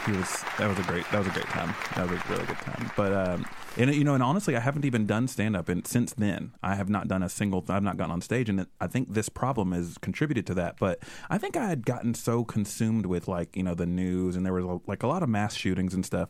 he was that was a great that was a great time. That was a really good time. But um, and you know, and honestly, I haven't even done stand up, and since then, I have not done a single. I've not gotten on stage, and it, I think this problem has contributed to that. But I think I had gotten so consumed with like you know the news, and there was like a lot of mass shootings and stuff,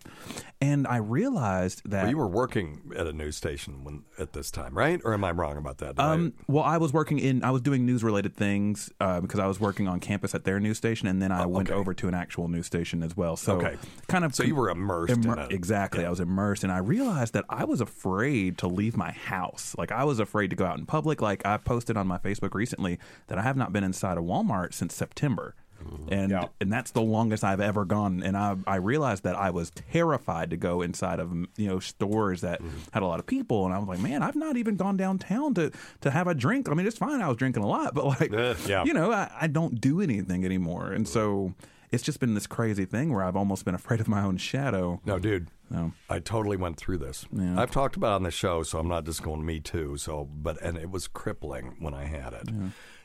and I realized that Well, you were working at a news station when at this time, right? Or am I wrong about that? Did I- Um, well, I was working in, I was doing news related things uh, because I was working on campus at their news station, and then I went Oh, okay. over to an actual news station as well. So, Okay. kind of, So you were immersed in it. Exactly, I was immersed, and I realized that I was afraid to leave my house. Like I was afraid to go out in public. Like I posted on my Facebook recently that I have not been inside a Walmart since September. Mm-hmm. And and that's the longest I've ever gone. And I I realized that I was terrified to go inside of you know stores that mm-hmm. had a lot of people. And I was like, man, I've not even gone downtown to to have a drink. I mean, it's fine. I was drinking a lot, but like, yeah. you know, I, I don't do anything anymore. And mm-hmm. so it's just been this crazy thing where I've almost been afraid of my own shadow. no, dude. No. I totally went through this. Yeah. I've talked about it on the show, so I'm not just going me too. So, but and it was crippling when I had it.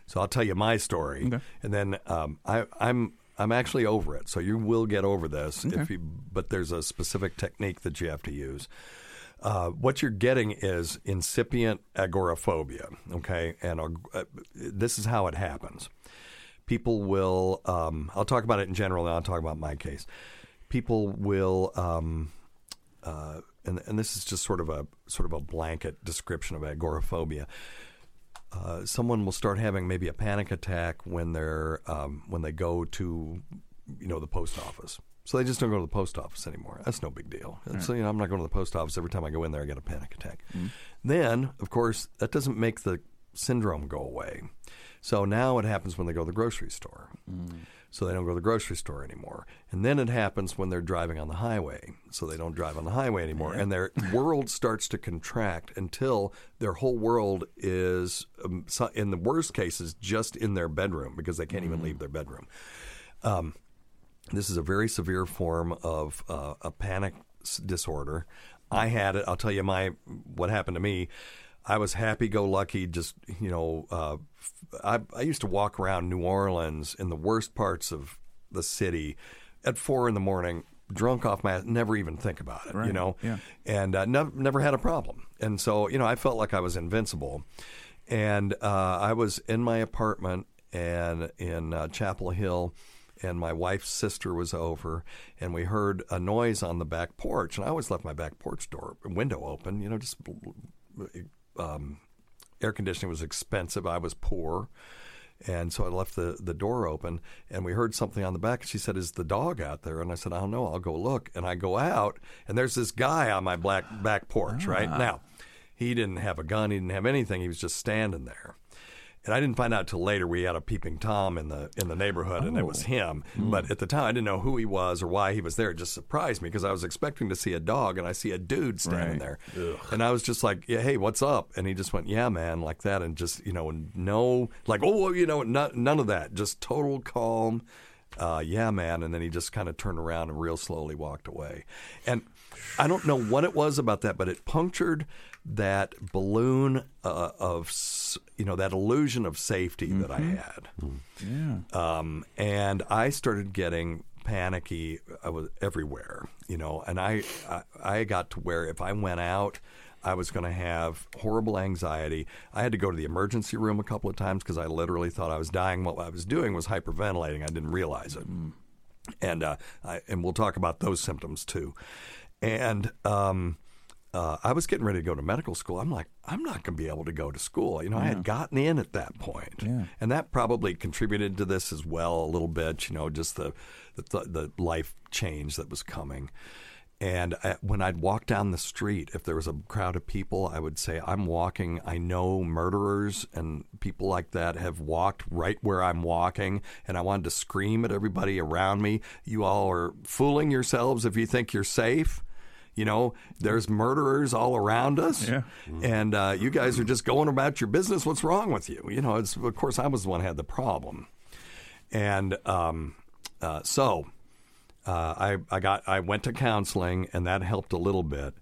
So I'll tell you my story, Okay. and then um, I, I'm I'm actually over it. So you will get over this if you. But there's a specific technique that you have to use. Uh, what you're getting is incipient agoraphobia. Okay, and uh, this is how it happens. People will. Um, I'll talk about it in general, and I'll talk about my case. People will. Um, uh, and, and this is just sort of a sort of a blanket description of agoraphobia. Uh, someone will start having maybe a panic attack when they're um, when they go to you know the post office. So they just don't go to the post office anymore. That's no big deal. So you know, I'm not going to the post office every time I go in there. I get a panic attack. Then, of course, that doesn't make the syndrome go away. So now it happens when they go to the grocery store. So they don't go to the grocery store anymore. And then it happens when they're driving on the highway. So they don't drive on the highway anymore. And their world starts to contract until their whole world is, um, so- in the worst cases, just in their bedroom because they can't even leave their bedroom. Um, this is a very severe form of uh, a panic disorder. I had it. I'll tell you my what happened to me. I was happy-go-lucky. Just you know, uh, I, I used to walk around New Orleans in the worst parts of the city at four in the morning, drunk off my. Never even think about it. You know, Yeah. and uh, nev- never had a problem. And so, you know, I felt like I was invincible. And uh, I was in my apartment and in uh, Chapel Hill, and my wife's sister was over, and we heard a noise on the back porch. And I always left my back porch door window open, you know, just um, air conditioning was expensive. I was poor. And so I left the, the door open and we heard something on the back. And she said, Is the dog out there? And I said, I don't know. I'll go look. And I go out and there's this guy on my black back porch, right? Ah. Now, he didn't have a gun, he didn't have anything. He was just standing there. And I didn't find out till later we had a peeping tom in the in the neighborhood, and it was him. But at the time, I didn't know who he was or why he was there. It just surprised me because I was expecting to see a dog, and I see a dude standing Right. there, and I was just like, yeah, "Hey, what's up?" And he just went, "Yeah, man," like that, and just you know, no, like, oh, you know, not, none of that, just total calm. Uh, yeah, man. And then he just kind of turned around and real slowly walked away. And I don't know what it was about that, but it punctured that balloon uh, of, you know, that illusion of safety that I had. Yeah. Um, and I started getting panicky. I was everywhere, you know, and I, I, I got to where if I went out, I was going to have horrible anxiety. I had to go to the emergency room a couple of times because I literally thought I was dying. What I was doing was hyperventilating. I didn't realize it. And uh, I, and we'll talk about those symptoms too. And um, uh, I was getting ready to go to medical school. I'm like, I'm not going to be able to go to school. You know, I had gotten in at that point, Yeah. and that probably contributed to this as well a little bit. You know, just the the, the life change that was coming. And I, when I'd walk down the street, if there was a crowd of people, I would say, I'm walking. I know murderers and people like that have walked right where I'm walking. And I wanted to scream at everybody around me. You all are fooling yourselves if you think you're safe. You know, there's murderers all around us. Yeah. And uh, you guys are just going about your business. What's wrong with you? You know, it's, of course, I was the one who had the problem. And um, uh, so uh, I, I got I went to counseling and that helped a little bit.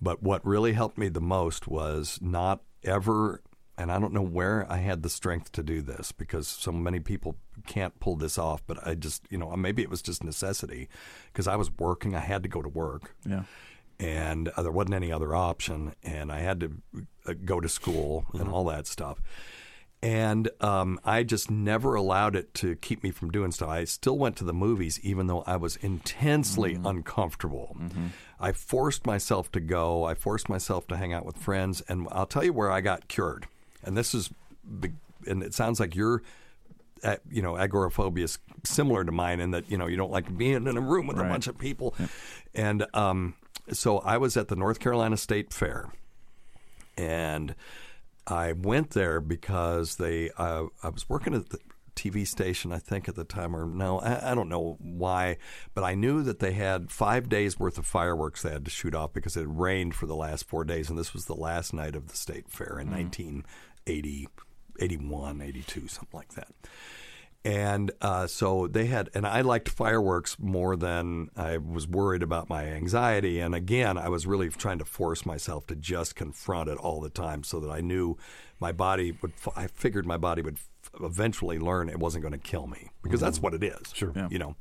But what really helped me the most was not ever and I don't know where I had the strength to do this because so many people can't pull this off. But I just, you know, maybe it was just necessity because I was working. I had to go to work. Yeah. And uh, there wasn't any other option. And I had to uh, go to school and all that stuff. And um, I just never allowed it to keep me from doing stuff. I still went to the movies, even though I was intensely uncomfortable. I forced myself to go. I forced myself to hang out with friends. And I'll tell you where I got cured. And this is, and it sounds like you're, uh, you know, agoraphobia is similar to mine in that, you know, you don't like being in a room with a bunch of people. And um, so I was at the North Carolina State Fair and I went there because they. Uh, I was working at the TV station, I think, at the time, or no, I, I don't know why, but I knew that they had five days worth of fireworks they had to shoot off because it had rained for the last four days, and this was the last night of the state fair in 1980, 81, 82, something like that. And uh, so they had, and I liked fireworks more than I was worried about my anxiety. And again, I was really trying to force myself to just confront it all the time so that I knew my body would, I figured my body would f- eventually learn it wasn't going to kill me because that's what it is. Sure. You know.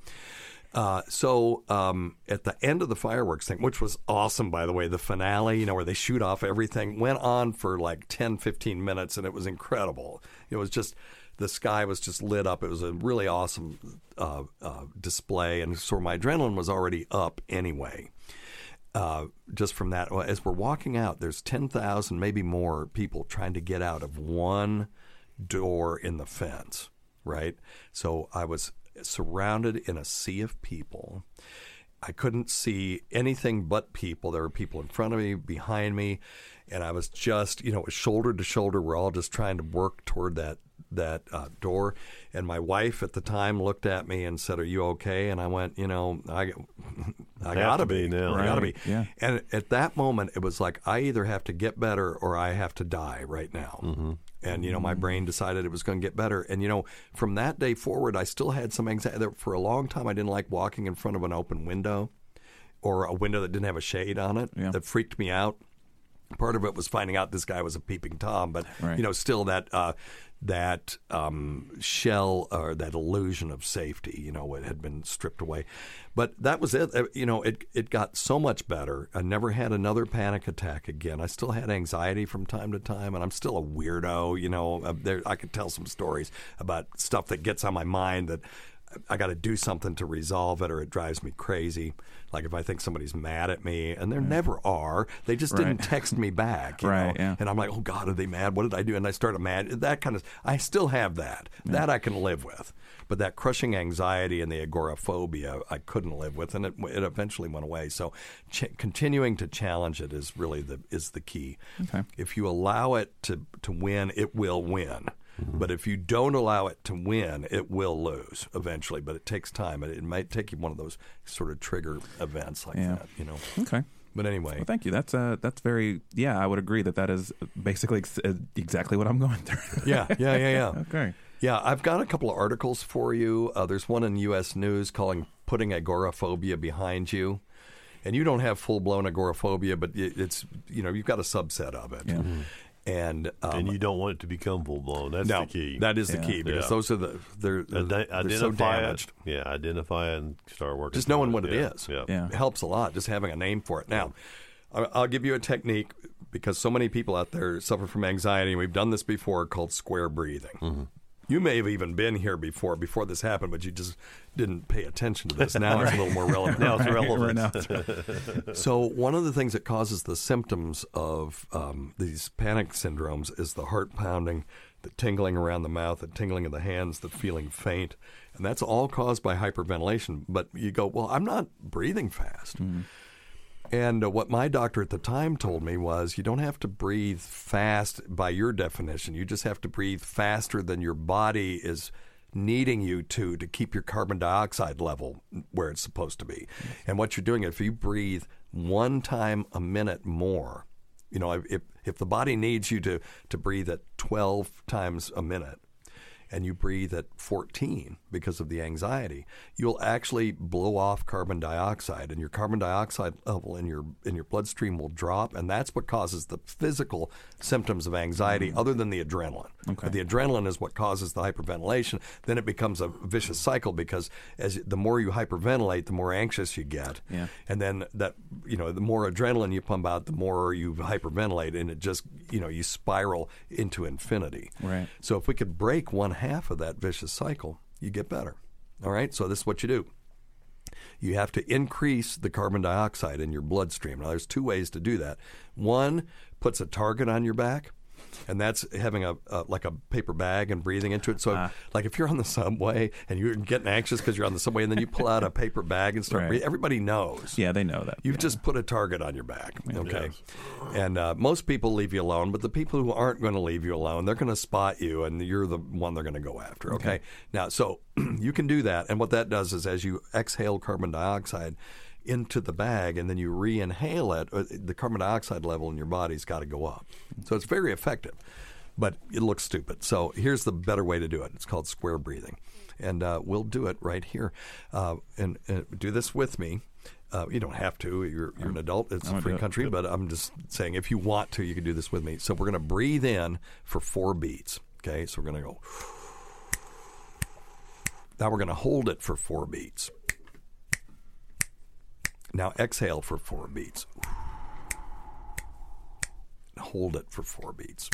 Uh, so um, at the end of the fireworks thing, which was awesome, by the way, the finale, you know, where they shoot off everything, went on for like 10, 15 minutes, and it was incredible. It was just, the sky was just lit up. It was a really awesome uh, uh, display, and so my adrenaline was already up anyway. Uh, just from that, as we're walking out, there's 10,000, maybe more people trying to get out of one door in the fence, right? So I was surrounded in a sea of people. I couldn't see anything but people. There were people in front of me, behind me, and I was just, you know, shoulder to shoulder. We're all just trying to work toward that that uh, door. And my wife at the time looked at me and said, "Are you okay?" And I went, "You know, I, I gotta to be now. I gotta be." Yeah. And at that moment, it was like I either have to get better or I have to die right now. Mm-hmm. And you know, my brain decided it was going to get better. And you know, from that day forward, I still had some anxiety. For a long time, I didn't like walking in front of an open window or a window that didn't have a shade on it. Yeah. That freaked me out. Part of it was finding out this guy was a peeping tom, but Right. you know, still that uh, that um, shell or that illusion of safety, you know, it had been stripped away. But that was it. Uh, You know, it it got so much better. I never had another panic attack again. I still had anxiety from time to time, and I'm still a weirdo. You know, Uh, there I could tell some stories about stuff that gets on my mind that. I got to do something to resolve it, or it drives me crazy. Like if I think somebody's mad at me, and they never are. They just didn't text me back. Right, yeah. And I'm like, oh God, are they mad? What did I do? And I start mad. That kind of. I still have that. That I can live with. But that crushing anxiety and the agoraphobia, I couldn't live with, and it, it eventually went away. So, ch- continuing to challenge it is really the is the key. Okay. If you allow it to to win, it will win. But if you don't allow it to win, it will lose eventually. But it takes time, and it might take you one of those sort of trigger events like Yeah. that. You know. Okay. But anyway, Well, thank you. That's uh, that's very. Yeah, I would agree that that is basically ex- uh, exactly what I'm going through. yeah, yeah, yeah, yeah. okay. Yeah, I've got a couple of articles for you. Uh, there's one in U.S. News calling "Putting Agoraphobia Behind You," and you don't have full blown agoraphobia, but it- it's you know you've got a subset of it, Yeah. And um, and you don't want it to become full blown. That's no, the key. that is the Yeah. key because Yeah. those are the they're, they're, Ide- they're so identify damaged. it. Yeah, identify and start working. Just through knowing what it yeah. is. Yeah. Yeah. It helps a lot just having a name for it. Now, I- I'll give you a technique because so many people out there suffer from anxiety, and we've done this before called square breathing. Mm-hmm. You may have even been here before before this happened, but you just didn't pay attention to this. Now it's a little more relevant. Now it's relevant. Right now, it's- So one of the things that causes the symptoms of um, these panic syndromes is the heart pounding, the tingling around the mouth, the tingling of the hands, the feeling faint, and that's all caused by hyperventilation. But you go, well, I'm not breathing fast. And uh, what my doctor at the time told me was you don't have to breathe fast by your definition. You just have to breathe faster than your body is needing you to to keep your carbon dioxide level where it's supposed to be. And what you're doing if you breathe one time a minute more, you know, if if the body needs you to to breathe at 12 times a minute, and you breathe at 14 because of the anxiety, you'll actually blow off carbon dioxide, and your carbon dioxide level in your in your bloodstream will drop, and that's what causes the physical symptoms of anxiety, mm. other than the adrenaline. But the adrenaline is what causes the hyperventilation. Then it becomes a vicious cycle because as the more you hyperventilate, the more anxious you get, Yeah. and then that you know the more adrenaline you pump out, the more you hyperventilate, and it just you know you spiral into infinity. Right. So if we could break one half of that vicious cycle, you get better. All right. So this is what you do. You have to increase the carbon dioxide in your bloodstream. Now, there's two ways to do that. One puts a target on your back, and that's having a, a like a paper bag and breathing into it. So, Ah. like if you're on the subway and you're getting anxious because you're on the subway, and then you pull out a paper bag and start Right. breathing, everybody knows. Yeah, they know that. You've Yeah. just put a target on your back, okay? And uh, most people leave you alone, but the people who aren't going to leave you alone, they're going to spot you, and you're the one they're going to go after, okay? Now, so you can do that, and what that does is as you exhale carbon dioxide into the bag and then you re-inhale it, uh, the carbon dioxide level in your body's got to go up. So it's very effective, but it looks stupid. So here's the better way to do it. It's called square breathing, and uh, we'll do it right here. Uh, and, and do this with me. Uh, you don't have to. You're, you're an adult. It's a gonna free country, but I'm just saying if you want to, you can do this with me. So we're going to breathe in for four beats. Okay, so we're going to go. Now we're going to hold it for four beats. Now exhale for four beats. Hold it for four beats.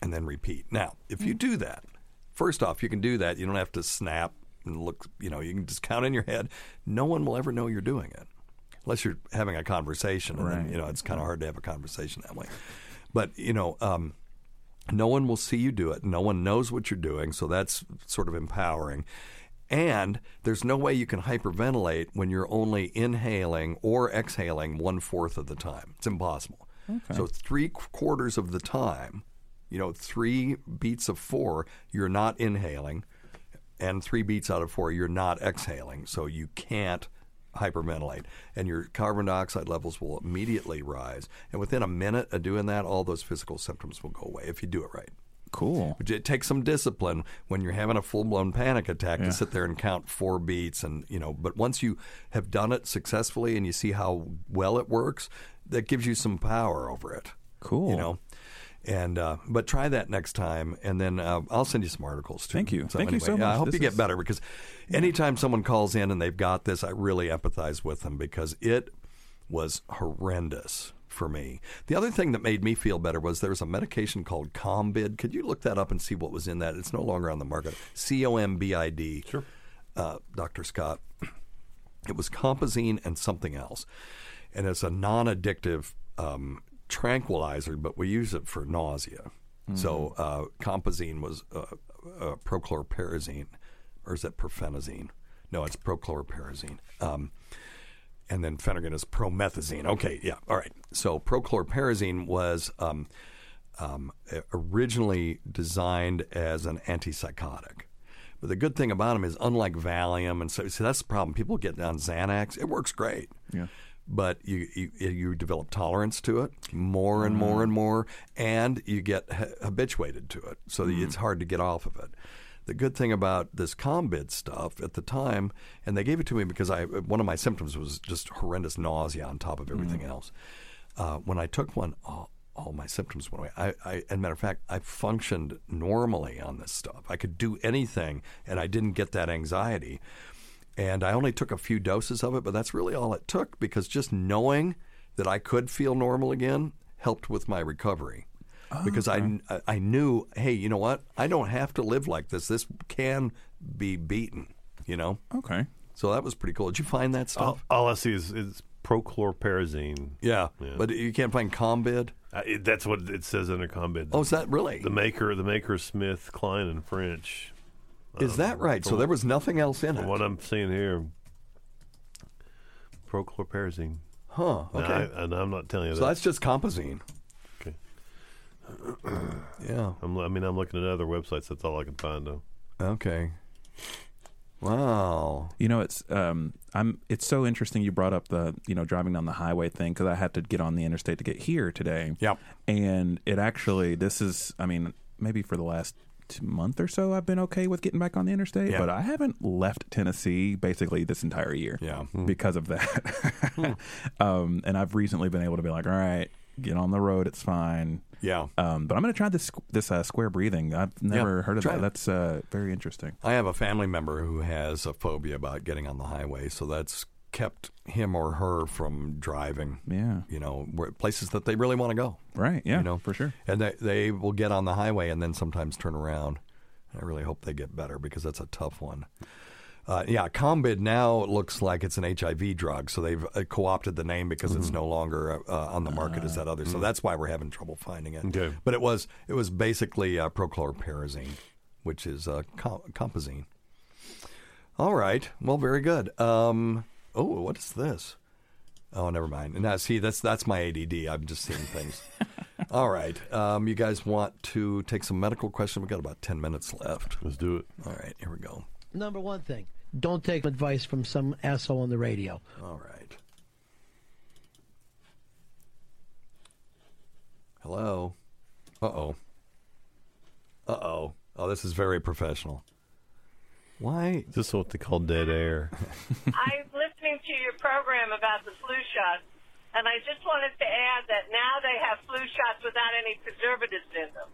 And then repeat. Now, if you do that, first off, you can do that. You don't have to snap and look, you know, you can just count in your head. No one will ever know you're doing it unless you're having a conversation. And then, you know, it's kind of hard to have a conversation that way. But, you know, um, no one will see you do it. No one knows what you're doing, so that's sort of empowering. And there's no way you can hyperventilate when you're only inhaling or exhaling one fourth of the time. It's impossible. So three quarters of the time, you know, three beats of four, you're not inhaling, and three beats out of four, you're not exhaling. So you can't hyperventilate, and your carbon dioxide levels will immediately rise. And within a minute of doing that, all those physical symptoms will go away if you do it right. Cool. But it takes some discipline when you're having a full blown panic attack to sit there and count four beats and you know. But once you have done it successfully and you see how well it works, that gives you some power over it. Cool. You know. And uh, but try that next time, and then uh, I'll send you some articles too. Thank you. Thank you so yeah, I hope This you get is- better because anytime someone calls in and they've got this, I really empathize with them because it was horrendous for me. The other thing that made me feel better was there was a medication called Combid. Could you look that up and see what was in that? It's no longer on the market. C O M B I D. Sure. Uh, Dr. Scott. It was compazine and something else. And it's a non addictive um, tranquilizer, but we use it for nausea. So uh, compazine was uh, uh, prochlorperazine, or is that perphenazine? No, it's prochlorperazine. Um, and then Phenergan is promethazine. Okay, yeah, all right. So prochlorperazine was um, um, originally designed as an antipsychotic. But the good thing about them is, unlike Valium, and so, see that's the problem. People get on Xanax; it works great. Yeah. But you, you you develop tolerance to it more and more and more, and you get ha- habituated to it, so that it's hard to get off of it. The good thing about this Combid stuff at the time, and they gave it to me because I one of my symptoms was just horrendous nausea on top of everything else. Uh, when I took one, all, all my symptoms went away. I, I, as a matter of fact, I functioned normally on this stuff. I could do anything, and I didn't get that anxiety. And I only took a few doses of it, but that's really all it took because just knowing that I could feel normal again helped with my recovery. Because I, I knew, hey, you know what? I don't have to live like this. This can be beaten, you know? Okay. So that was pretty cool. Did you find that stuff? all I see is, is prochlorperazine. yeah. Yeah. But you can't find Combid? Uh, it, that's what it says under Combid. Oh, is that really? the maker, the maker Smith, Kline, and French. Is that right? So there was nothing else in From it. what I'm seeing here, prochlorperazine. Huh. Now, Okay. I, and I'm not telling you so that. that's just compazine. Okay. Yeah. I'm, I mean, I'm looking at other websites. That's all I can find, though. Okay. Wow. You know, it's um, I'm. It's so interesting you brought up the you know driving down the highway thing because I had to get on the interstate to get here today. Yep. And it actually, this is, I mean, maybe for the last month or so, I've been okay with getting back on the interstate, Yeah. but I haven't left Tennessee basically this entire year. Yeah. Because of that. um, and I've recently been able to be like, all right, get on the road, it's fine. Yeah. Um, but I'm going to try this this uh, square breathing. I've never heard of that. it. That's uh, very interesting. I have a family member who has a phobia about getting on the highway, so that's kept him or her from driving. Yeah. You know, where, places that they really want to go. Right. Yeah. you know, for sure. And they they will get on the highway and then sometimes turn around. I really hope they get better because that's a tough one. Uh, yeah, Combid now looks like it's an HIV drug, so they've uh, co-opted the name because it's no longer uh, on the market as that other. So that's why we're having trouble finding it. Okay. But it was it was basically uh, prochlorperazine, which is uh, com- compazine. All right. Well, very good. Um, oh, what is this? Oh, never mind. Now, see, that's that's my ADD. I'm just seeing things. All right. Um, you guys want to take some medical questions? We've got about 10 minutes left. Let's do it. All right. Here we go. Number one thing, don't take advice from some asshole on the radio. All right. Hello. Uh oh. Uh oh. Oh, this is very professional. Why? This is what they call dead air? I'm listening to your program about the flu shots, and I just wanted to add that now they have flu shots without any preservatives in them.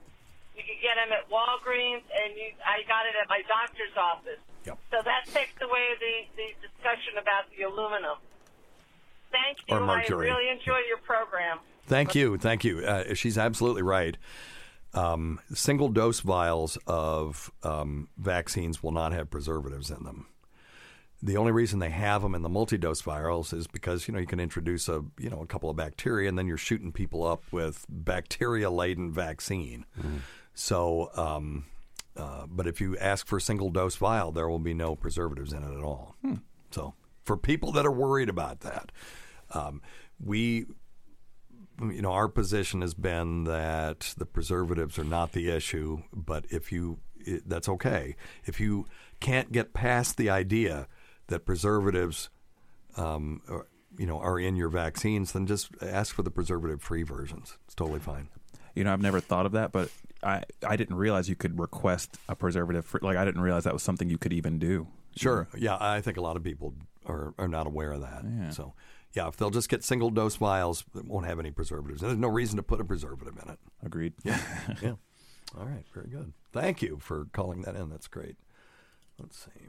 You can get them at Walgreens, and you, I got it at my doctor's office. Yep. So that takes away the, the discussion about the aluminum. Thank you. Or mercury. I really enjoy your program. Thank you. Thank you. Uh, she's absolutely right. Um, single dose vials of um, vaccines will not have preservatives in them. The only reason they have them in the multi-dose vials is because you know you can introduce a you know a couple of bacteria and then you're shooting people up with bacteria-laden vaccine. So, um, uh, but if you ask for a single dose vial, there will be no preservatives in it at all. So, for people that are worried about that, um, we you know, our position has been that the preservatives are not the issue, but if you, it, that's okay. If you can't get past the idea that preservatives, um, are, you know, are in your vaccines, then just ask for the preservative-free versions. It's totally fine. You know, I've never thought of that, but I I didn't realize you could request a preservative. For, like I didn't realize that was something you could even do. Sure. Yeah, I think a lot of people are, are not aware of that. Yeah. So, yeah, if they'll just get single dose vials, it won't have any preservatives. There's no reason to put a preservative in it. Agreed. Yeah. yeah. All right. Very good. Thank you for calling that in. That's great. Let's see.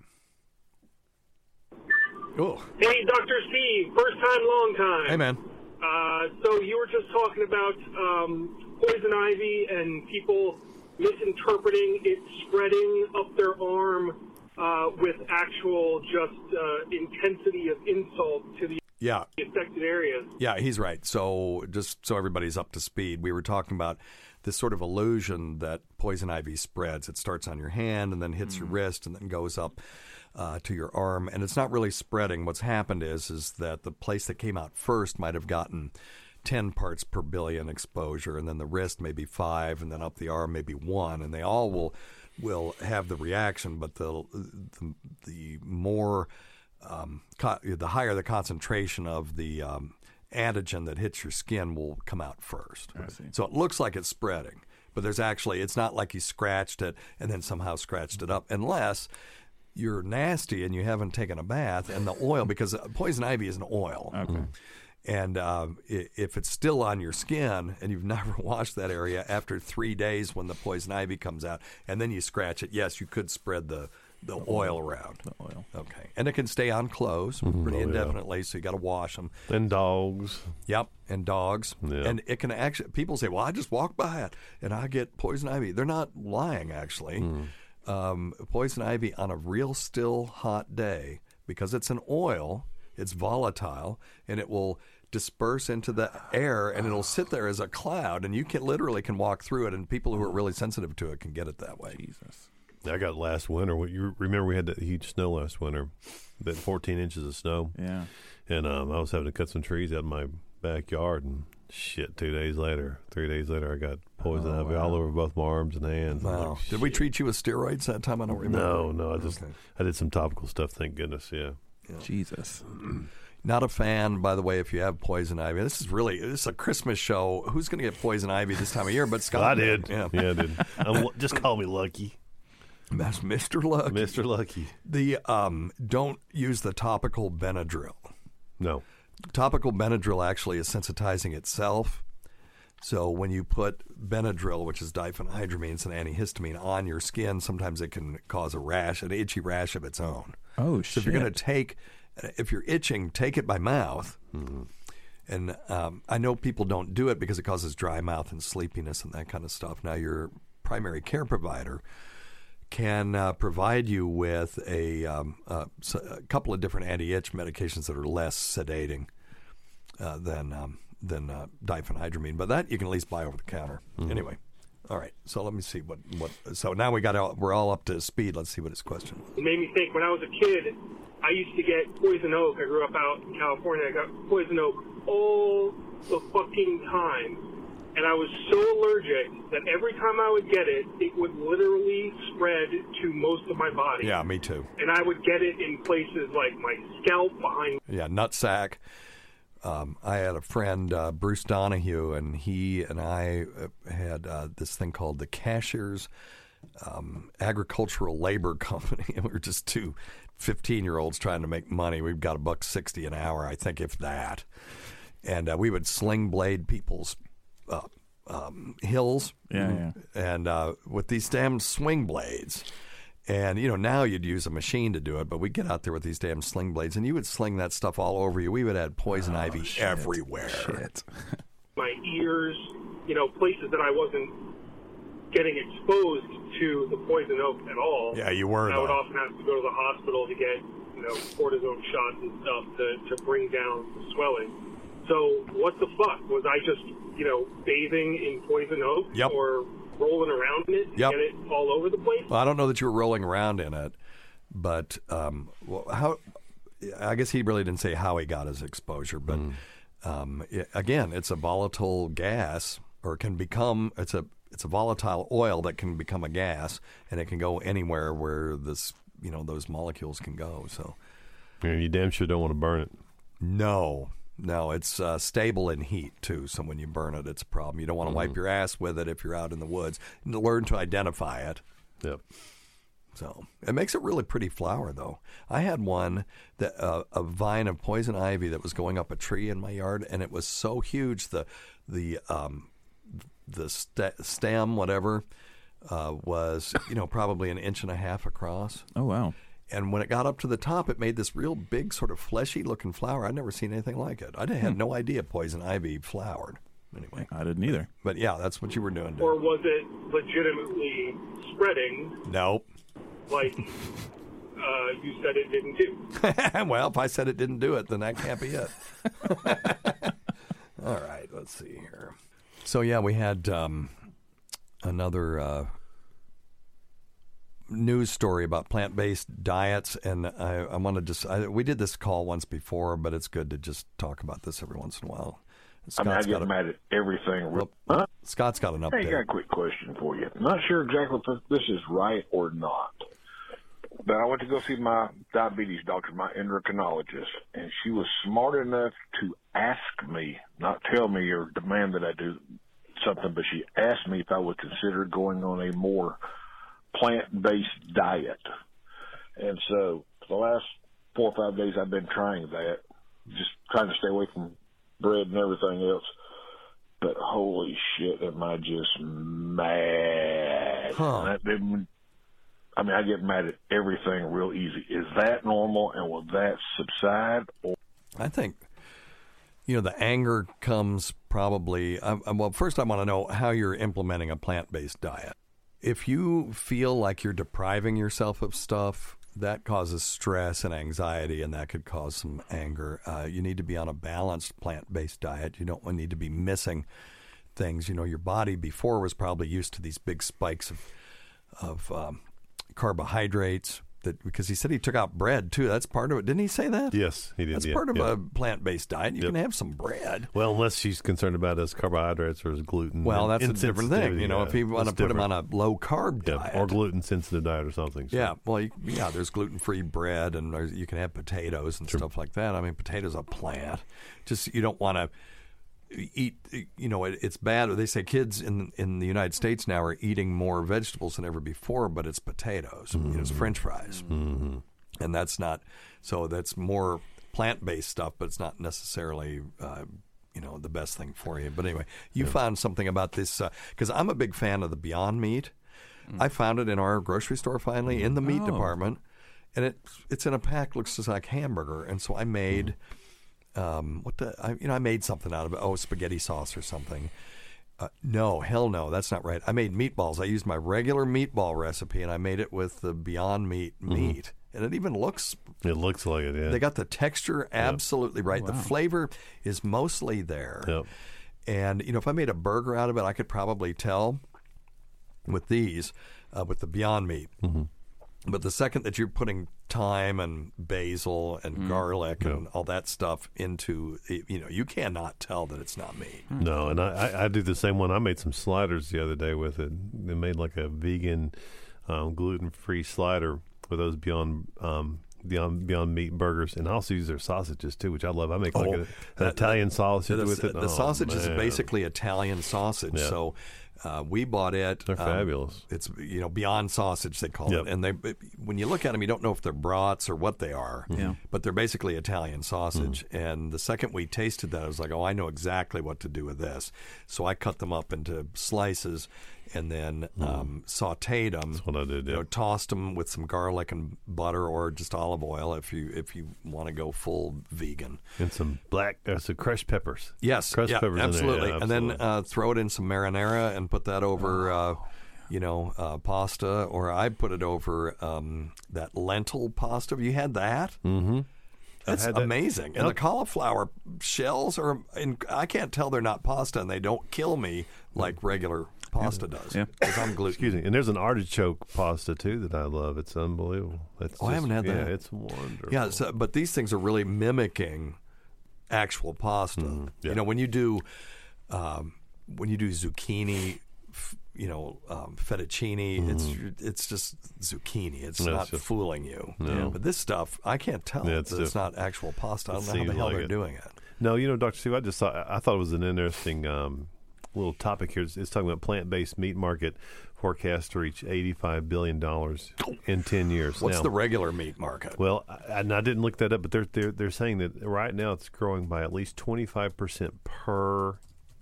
Oh, Hey, Dr. Steve, first time, long time. hey, man. Uh, so you were just talking about um, poison ivy and people misinterpreting it spreading up their arm uh, with actual just uh, intensity of insult to the Yeah. affected areas. Yeah, he's right. So, just so everybody's up to speed, we were talking about this sort of illusion that poison ivy spreads. It starts on your hand and then hits your wrist and then goes up uh, to your arm, and it's not really spreading. What's happened is is that the place that came out first might have gotten. 10 parts per billion exposure and then the wrist maybe 5 and then up the arm maybe 1 and they all will will have the reaction but the the, the more um, co- the higher the concentration of the um, antigen that hits your skin will come out first. So it looks like it's spreading, but there's actually it's not like you scratched it and then somehow scratched it up, unless you're nasty and you haven't taken a bath and the oil because poison ivy is an oil. Okay. And um, if it's still on your skin and you've never washed that area after three days when the poison ivy comes out, and then you scratch it, yes, you could spread the, the oil around. The oil. Okay. And it can stay on clothes pretty indefinitely, so you got to wash them. And dogs. Yep, and dogs. Yeah. And it can actually, people say, well, I just walk by it and I get poison ivy. They're not lying, actually. Um, poison ivy on a real still hot day, because it's an oil, it's volatile, and it will disperse into the air and it'll sit there as a cloud and you can literally can walk through it and people who are really sensitive to it can get it that way. Jesus. I got last winter. You remember? We had that huge snow last winter, that 14 inches of snow. Yeah. and um, I was having to cut some trees out in my backyard, and shit, two days later, three days later, I got poison Oh, ivy all over both my arms and hands. Wow. like, Did we treat you with steroids that time? I don't remember. No, no, I just Okay. I did some topical stuff. Thank goodness. Yeah. Jesus. Not a fan, by the way, if you have poison ivy. This is really this is a Christmas show. Who's going to get poison ivy this time of year? But Scott I did. Yeah, Yeah, I did. I'm, just call me Lucky, that's Mr. Lucky. Mister Lucky. The um, don't use the topical Benadryl. No. Topical Benadryl actually is sensitizing itself. So when you put Benadryl, which is diphenhydramine, it's an antihistamine, on your skin, sometimes it can cause a rash, an itchy rash of its own. Oh, shit. So if you're going to take, if you're itching, take it by mouth. And um, I know people don't do it because it causes dry mouth and sleepiness and that kind of stuff. Now, your primary care provider can uh, provide you with a, um, uh, s- a couple of different anti-itch medications that are less sedating uh, than um, than uh, diphenhydramine, but that you can at least buy over the counter. Anyway, all right. So let me see what what. So now we got all, we're all up to speed. Let's see what his question was. It made me think when I was a kid, I used to get poison oak. I grew up out in California. I got poison oak all the fucking time. And I was so allergic that every time I would get it, it would literally spread to most of my body. Yeah, me too. And I would get it in places like my scalp, behind Yeah, nutsack. Um, I had a friend, uh, Bruce Donahue, and he and I uh, had uh, this thing called the Cashiers um, Agricultural Labor Company. And we were just two 15 year olds trying to make money. We've got a buck 60 an hour, I think, if that. And uh, we would sling blade people's uh, um, hills. Yeah, yeah. And uh, with these damn swing blades. And you know now you'd use a machine to do it, but we'd get out there with these damn sling blades, and you would sling that stuff all over you. We would have poison ivy everywhere. Shit. my ears, you know, places that I wasn't getting exposed to the poison oak at all. Yeah, you were, I would though. often have to go to the hospital to get, you know, cortisone shots and stuff to, to bring down the swelling. So what the fuck? Was I just, you know, bathing in poison oak Yep. or rolling around in it to Yep. get it all over the place? Well, I don't know that you were rolling around in it, but um, well, how? I guess he really didn't say how he got his exposure, but um, i- again, it's a volatile gas, or can become. It's a it's a volatile oil that can become a gas, and it can go anywhere where this you know those molecules can go. So And you damn sure don't want to burn it. no. No, it's uh, stable in heat too. So when you burn it, it's a problem. You don't want to wipe your ass with it if you're out in the woods. Learn to identify it. Yep. So it makes a really pretty flower, though. I had one that uh, a vine of poison ivy that was going up a tree in my yard, and it was so huge the the um, the st- stem, whatever, uh, was you know probably an inch and a half across. Oh wow. And when it got up to the top, it made this real big, sort of fleshy looking flower. I'd never seen anything like it. I had no idea poison ivy flowered. Anyway, I didn't either. but yeah, that's what you were doing. dude. Or was it legitimately spreading Nope. like uh, you said it didn't do? well, if I said it didn't do it, then that can't be it. All right, let's see here. So yeah, we had um, another uh, news story about plant-based diets, and I, I want to just I, we did this call once before, but it's good to just talk about this every once in a while. I mean, I get a- mad at everything. Well, Huh? Scott's got an Hey, update. got a quick question for you. I'm not sure exactly if this is right or not, but I went to go see my diabetes doctor, my endocrinologist, and she was smart enough to ask me, not tell me or demand that I do something, but she asked me if I would consider going on a more plant-based diet. And so for the last four or five days, I've been trying that, just trying to stay away from bread and everything else. But holy shit, am I just mad? Huh. That- I mean, I get mad at everything real easy. Is that normal, and will that subside? Or I think, you know, the anger comes probably. Well, first, I want to know how you're implementing a plant based diet. If you feel like you're depriving yourself of stuff, that causes stress and anxiety, and that could cause some anger. Uh, you need to be on a balanced plant based diet. You don't need to be missing things. You know, your body before was probably used to these big spikes of, of um, carbohydrates that because he said he took out bread too. That's part of it. Didn't he say that? Yes, he did. That's yeah, part of yeah. a plant-based diet. You Yep. can have some bread. Well, unless she's concerned about his carbohydrates or his gluten. Well, that's a different thing. You know, if you want to put him on a low carb yeah, diet or gluten sensitive diet or something. so- Yeah, well, you, yeah, there's gluten-free bread, and you can have potatoes and stuff like that. I mean, potatoes are a plant. Just you don't want to eat. You know, it, it's bad. They say kids in in the United States now are eating more vegetables than ever before, but it's potatoes. You know, it's French fries, mm-hmm. and that's not. So that's more plant-based stuff, but it's not necessarily. Uh, you know the best thing for you, but anyway, you found something about this because I'm a big fan of the Beyond Meat. I found it in our grocery store finally in the meat Oh. department, and it it's in a pack looks just like hamburger. And so I made um, what the I, you know I made something out of it. Oh, spaghetti sauce or something. Uh, no, hell no, that's not right. I made meatballs. I used my regular meatball recipe, and I made it with the Beyond Meat meat, and it even looks. It looks like it. Yeah. They got the texture absolutely right. The flavor is mostly there. Yep. And you know, if I made a burger out of it, I could probably tell with these, uh, with the Beyond Meat. Mm-hmm. But the second that you're putting thyme and basil and garlic and all that stuff into, you know, you cannot tell that it's not meat. No, and I, I, do the same one. I made some sliders the other day with it. They made like a vegan, um, gluten free slider with those Beyond um, Beyond Beyond Meat burgers, and I also use their sausages too, which I love. I make like Oh, a, an that- Italian sausage the, with it. The Oh, sausage is basically Italian sausage. Yeah. So uh, we bought it. They're um, fabulous. It's you know beyond sausage they call Yep. it, and they when you look at them, you don't know if they're brats or what they are. Yeah. But they're basically Italian sausage. Mm-hmm. And the second we tasted that, I was like, oh, I know exactly what to do with this. So I cut them up into slices and then um, sautéed them. That's what I did. You know, tossed them with some garlic and butter, or just olive oil if you if you want to go full vegan. and some black, uh, some crushed peppers. Yes, crushed yeah, peppers. in there, absolutely. And then uh, throw it in some marinara and put that over, uh, you know, uh, pasta. Or I put it over um, that lentil pasta. Have you had that? mm-hmm. That's that. amazing. And the cauliflower shells are, in, I can't tell they're not pasta, and they don't kill me like regular pasta does. Yeah. 'Cause I'm gluten. Excuse me. And there's an artichoke pasta too that I love. It's unbelievable. It's Oh, I haven't had yeah, that. it's wonderful. Yeah, so, but these things are really mimicking actual pasta. Mm-hmm. yeah. You know, when you do um, when you do zucchini, f- you know, um, fettuccine, it's it's just zucchini. It's Mm-hmm. Not it's just- fooling you. No. But this stuff, I can't tell Yeah, that it's it's, diff- not actual pasta. I don't know how the hell like they're it. doing it. No, you know, Doctor Steve, I just thought I thought it was an interesting um, little topic here. It's, it's talking about plant-based meat market forecast to reach eighty-five billion dollars in ten years. What's Now- the regular meat market? Well, I, and I didn't look that up, but they're they're they're saying that right now it's growing by at least twenty-five percent per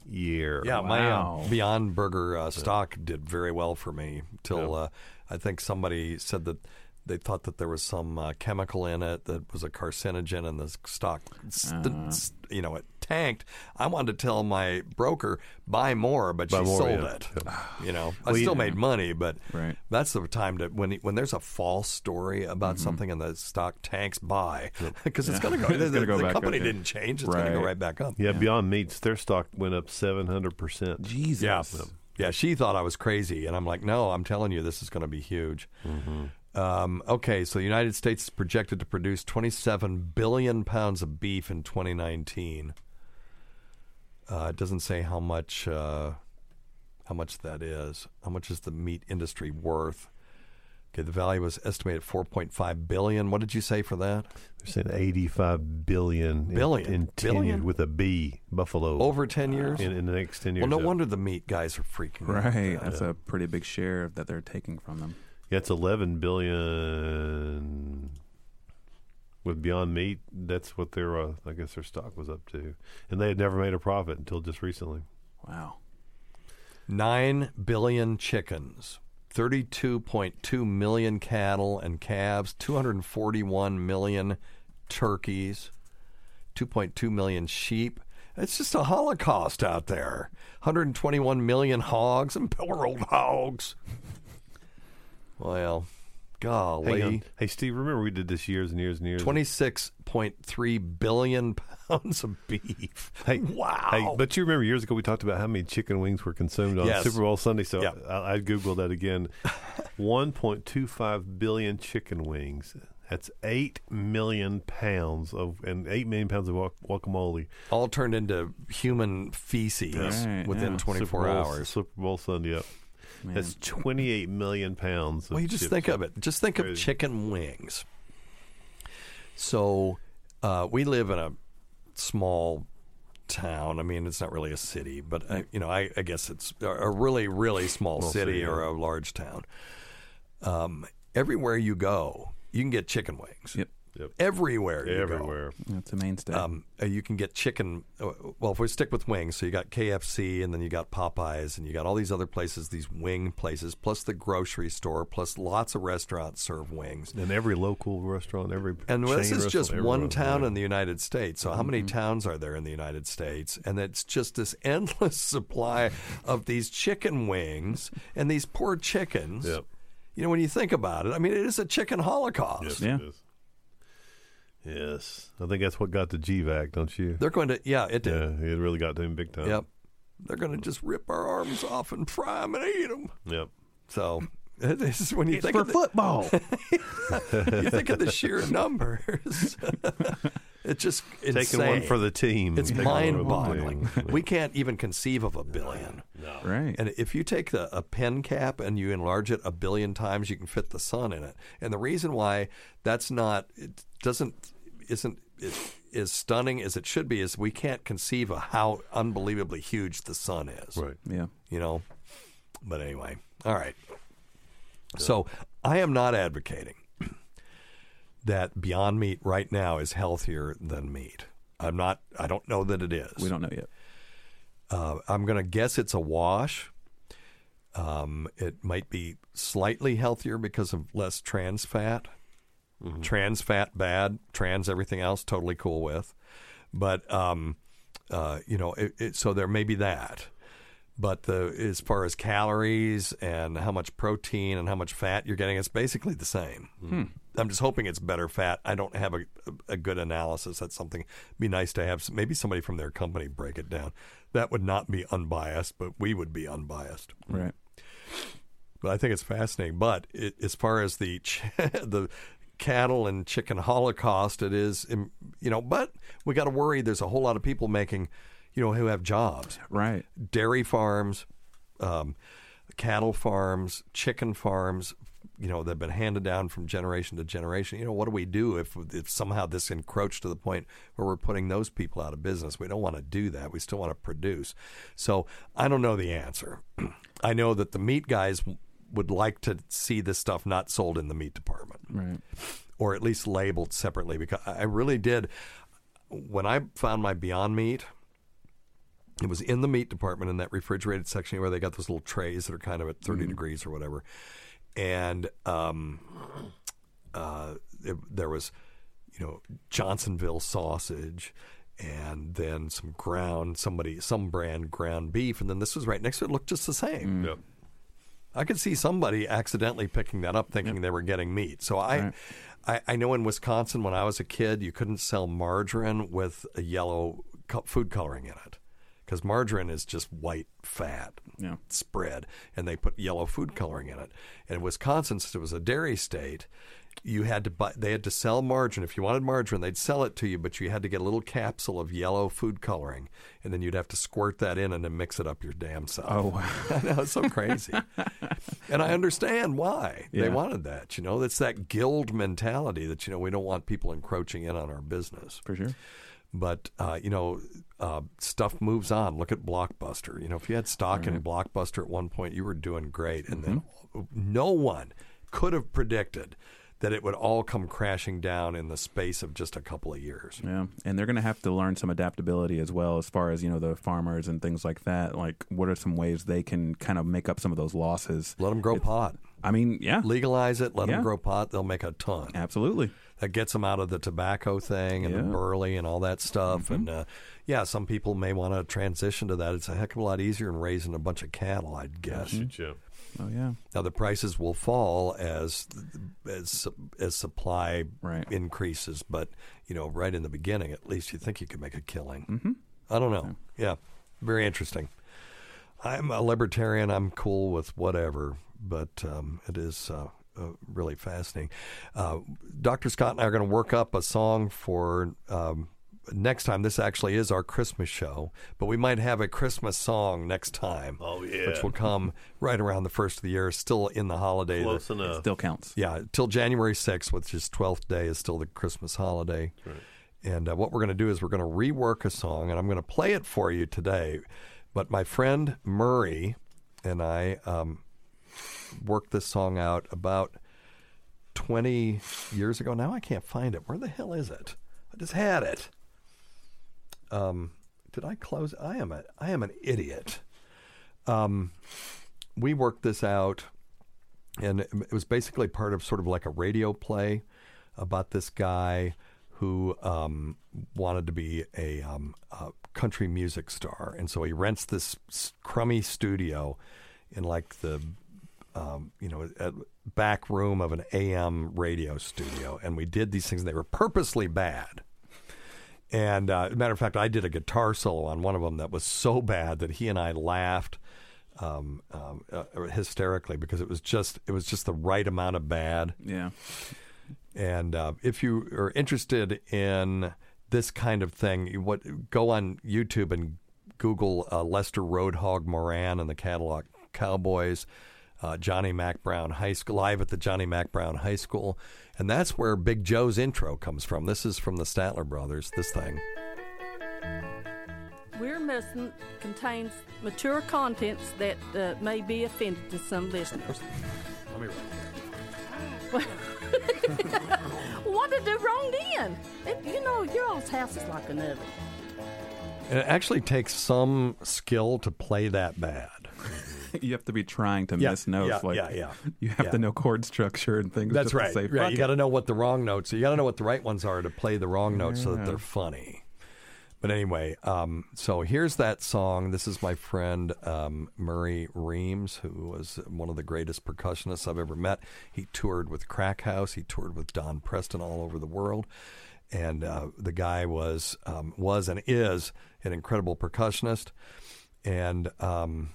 year. Yeah, my Wow. uh, Beyond Burger uh, stock did very well for me till uh, I think somebody said that they thought that there was some uh, chemical in it that was a carcinogen, and the stock, st- Uh-huh. st- you know, it tanked. I wanted to tell my broker buy more, but Buy she more, sold yeah. it. You know, I Well, you- still made money, but Right. that's the time to when when there's a false story about Mm-hmm. something and the stock tanks, buy because it's going to go. It's the gonna go the back company up, yeah. didn't change; it's going to go Right. right back up. Yeah, Beyond Meats, their stock went up seven hundred percent. Jesus. Yeah. Yeah, she thought I was crazy, and I'm like, no, I'm telling you, this is going to be huge. Um, okay, so the United States is projected to produce 27 billion pounds of beef in 2019. Uh, it doesn't say how much uh, how much that is. How much is the meat industry worth? Okay, the value is estimated at 4.5 billion. What did you say for that? They're saying eighty-five billion, in- Billion? in, ten Billion? years with a B, Buffalo. Over 10 years? in, in the next ten years. well, no yeah. wonder the meat guys are freaking out. Right. That's a pretty big share that they're taking from them. Yeah, it's eleven billion with Beyond Meat. That's what their, uh, I guess, their stock was up to, and they had never made a profit until just recently. Wow. 9 billion chickens, 32.2 million cattle and calves, 241 million turkeys, 2.2 million sheep. It's just a holocaust out there. 121 million hogs and poor old hogs. Well, golly. Hang on. Hey, Steve, remember we did this years and years and years. 26.3 billion pounds of beef. Hey, wow. Hey, but you remember years ago we talked about how many chicken wings were consumed on Yes. Super Bowl Sunday. So Yeah. I, I googled that again. 1.25 billion chicken wings. That's eight million pounds of and eight million pounds of guacamole. All turned into human feces Right, within yeah. 24 Super Bowl- hours. Super Bowl Sunday. Yep. That's 28 million pounds. Of Well, you just think of it. Just think of chicken wings. So, uh, we live in a small town. I mean, it's not really a city, but uh, you know, I, I guess it's a- a really, really small Small city, city, or a large town. Um, everywhere you go, you can get chicken wings. Yep. Yep. Everywhere, you go. everywhere. That's a mainstay. Um, uh, you can get chicken. uh, Well, if we stick with wings, so you got KFC, and then you got Popeyes, and you got all these other places, these wing places, plus the grocery store, plus lots of restaurants serve wings. And every local restaurant, every And chain this is just one town yeah. in the United States. So, how many Mm-hmm. towns are there in the United States? And it's just this endless supply of these chicken wings and these poor chickens. Yep. You know, when you think about it, I mean, it is a chicken holocaust. Yes, Yeah. it is. Yes, I think that's what got the GVAC, don't you? They're going to, yeah, it did. Yeah, it really got to him big time. Yep. They're going to just rip our arms off and fry them and eat them. Yep. So this is when you it's think for of the, football. you think of the sheer numbers. it's just Taking insane. one for the team. It's Taking one for the mind-boggling. we can't even conceive of a billion. right. And if you take the, a pen cap and you enlarge it a billion times, you can fit the sun in it. And the reason why that's not it doesn't isn't is, is stunning as it should be is we can't conceive of how unbelievably huge the sun is. Right. yeah. You know. But anyway, all right. So I am not advocating that Beyond Meat right now is healthier than meat. I'm not. I don't know that it is. We don't know yet. Uh, I'm going to guess it's a wash. Um, it might be slightly healthier because of less trans fat. Trans fat bad, trans everything else totally cool with. But um, uh, you know, it, it, so there may be that. But the as far as calories and how much protein and how much fat you're getting, it's basically the same. I'm just hoping it's better fat. I don't have a, a good analysis. That's something be nice to have. Maybe somebody from their company break it down. That would not be unbiased, but we would be unbiased. Right. But I think it's fascinating. But it, as far as the ch- the cattle and chicken holocaust, it is, you know. But we got to worry. There's a whole lot of people making, you know, who have jobs. Right. Dairy farms, um, cattle farms, chicken farms. You know, they've been handed down from generation to generation. You know, what do we do if if somehow this encroached to the point where we're putting those people out of business? We don't want to do that. We still want to produce. So I don't know the answer. I know that the meat guys would like to see this stuff not sold in the meat department Right. or at least labeled separately because I I really did when I found my Beyond Meat. It was in the meat department in that refrigerated section where they got those little trays that are kind of at 30 degrees or whatever. And um, uh, it, there was, you know, Johnsonville sausage and then some ground, somebody, some brand ground beef. And then this was right next to it, looked just the same. Yep. I could see somebody accidentally picking that up, thinking they were getting meat. So I, I, I know in Wisconsin when I was a kid, you couldn't sell margarine with a yellow co- food coloring in it because margarine is just white fat Yeah. spread, and they put yellow food coloring in it. And Wisconsin, since it was a dairy state, you had to buy. They had to sell margarine. If you wanted margarine, they'd sell it to you, but you had to get a little capsule of yellow food coloring, and then you'd have to squirt that in and then mix it up your damn self. Oh, wow. I know it's so crazy, and I understand why they wanted that. You know, it's that guild mentality that you know we don't want people encroaching in on our business. For sure. But uh, you know, uh, stuff moves on. Look at Blockbuster. You know, if you had stock in Blockbuster at one point, you were doing great, and then no one could have predicted that it would all come crashing down in the space of just a couple of years. Yeah, and they're going to have to learn some adaptability as well, as far as you know the farmers and things like that. Like, what are some ways they can kind of make up some of those losses? Let them grow pot. I mean, yeah, Legalize it. Let Yeah. them grow pot. They'll make a ton. absolutely. that gets them out of the tobacco thing and the burley and all that stuff. And uh, yeah, some people may want to transition to that. It's a heck of a lot easier than raising a bunch of cattle, I'd guess. Shoot you. Oh yeah, Now the prices will fall as as as supply Right. increases, but you know, right in the beginning, at least you think you could make a killing. Mm-hmm. I don't know. Yeah, very interesting. I'm a libertarian. I'm cool with whatever, but um, it is uh, uh, really fascinating. Uh, Dr. Scott and I are going to work up a song for um, next time. This actually is our Christmas show, but we might have a Christmas song next time. Oh, yeah. which will come right around the first of the year, still in the holiday. Close The- enough. Still counts. yeah, till January 6th, which is 12th day, is still the Christmas holiday. And uh, what we're going to do is we're going to rework a song, and I'm going to play it for you today. But my friend Murray and I um, worked this song out about 20 years ago. Now I can't find it. Where the hell is it? I just had it. Um, did I close? I am a I am an idiot. Um, we worked this out and it was basically part of sort of like a radio play about this guy who um, wanted to be a, um, a country music star, and so he rents this crummy studio in like the um, you know back room of an AM radio studio, and we did these things. and They were purposely bad. And uh, matter of fact, I did a guitar solo on one of them that was so bad that he and I laughed um, um, uh, hysterically because it was just it was just the right amount of bad. Yeah. And uh, if you are interested in this kind of thing, what go on YouTube and Google uh, Lester Roadhog Moran and the Cadillac Cowboys, uh, Johnny Mack Brown High School, live at the Johnny Mack Brown High School, and that's where Big Joe's intro comes from. This is from the Statler Brothers. This thing. We're Missing contains mature contents that uh, may be offended to some listeners. Let me what did do wrong then? It, you know, your all's house is like an oven. It actually takes some skill to play that bad. you have to be trying to Yeah, miss notes. yeah, like yeah, yeah. You have Yeah. to know chord structure and things. That's right. say, right. "Fuck You got to know what the wrong notes. You got to know what the right ones are to play the wrong notes so that they're funny. But anyway, um, so here's that song. This is my friend um, Murray Reams, who was one of the greatest percussionists I've ever met. He toured with Crack House. He toured with Don Preston all over the world, and uh, the guy was um, was and is an incredible percussionist, and um,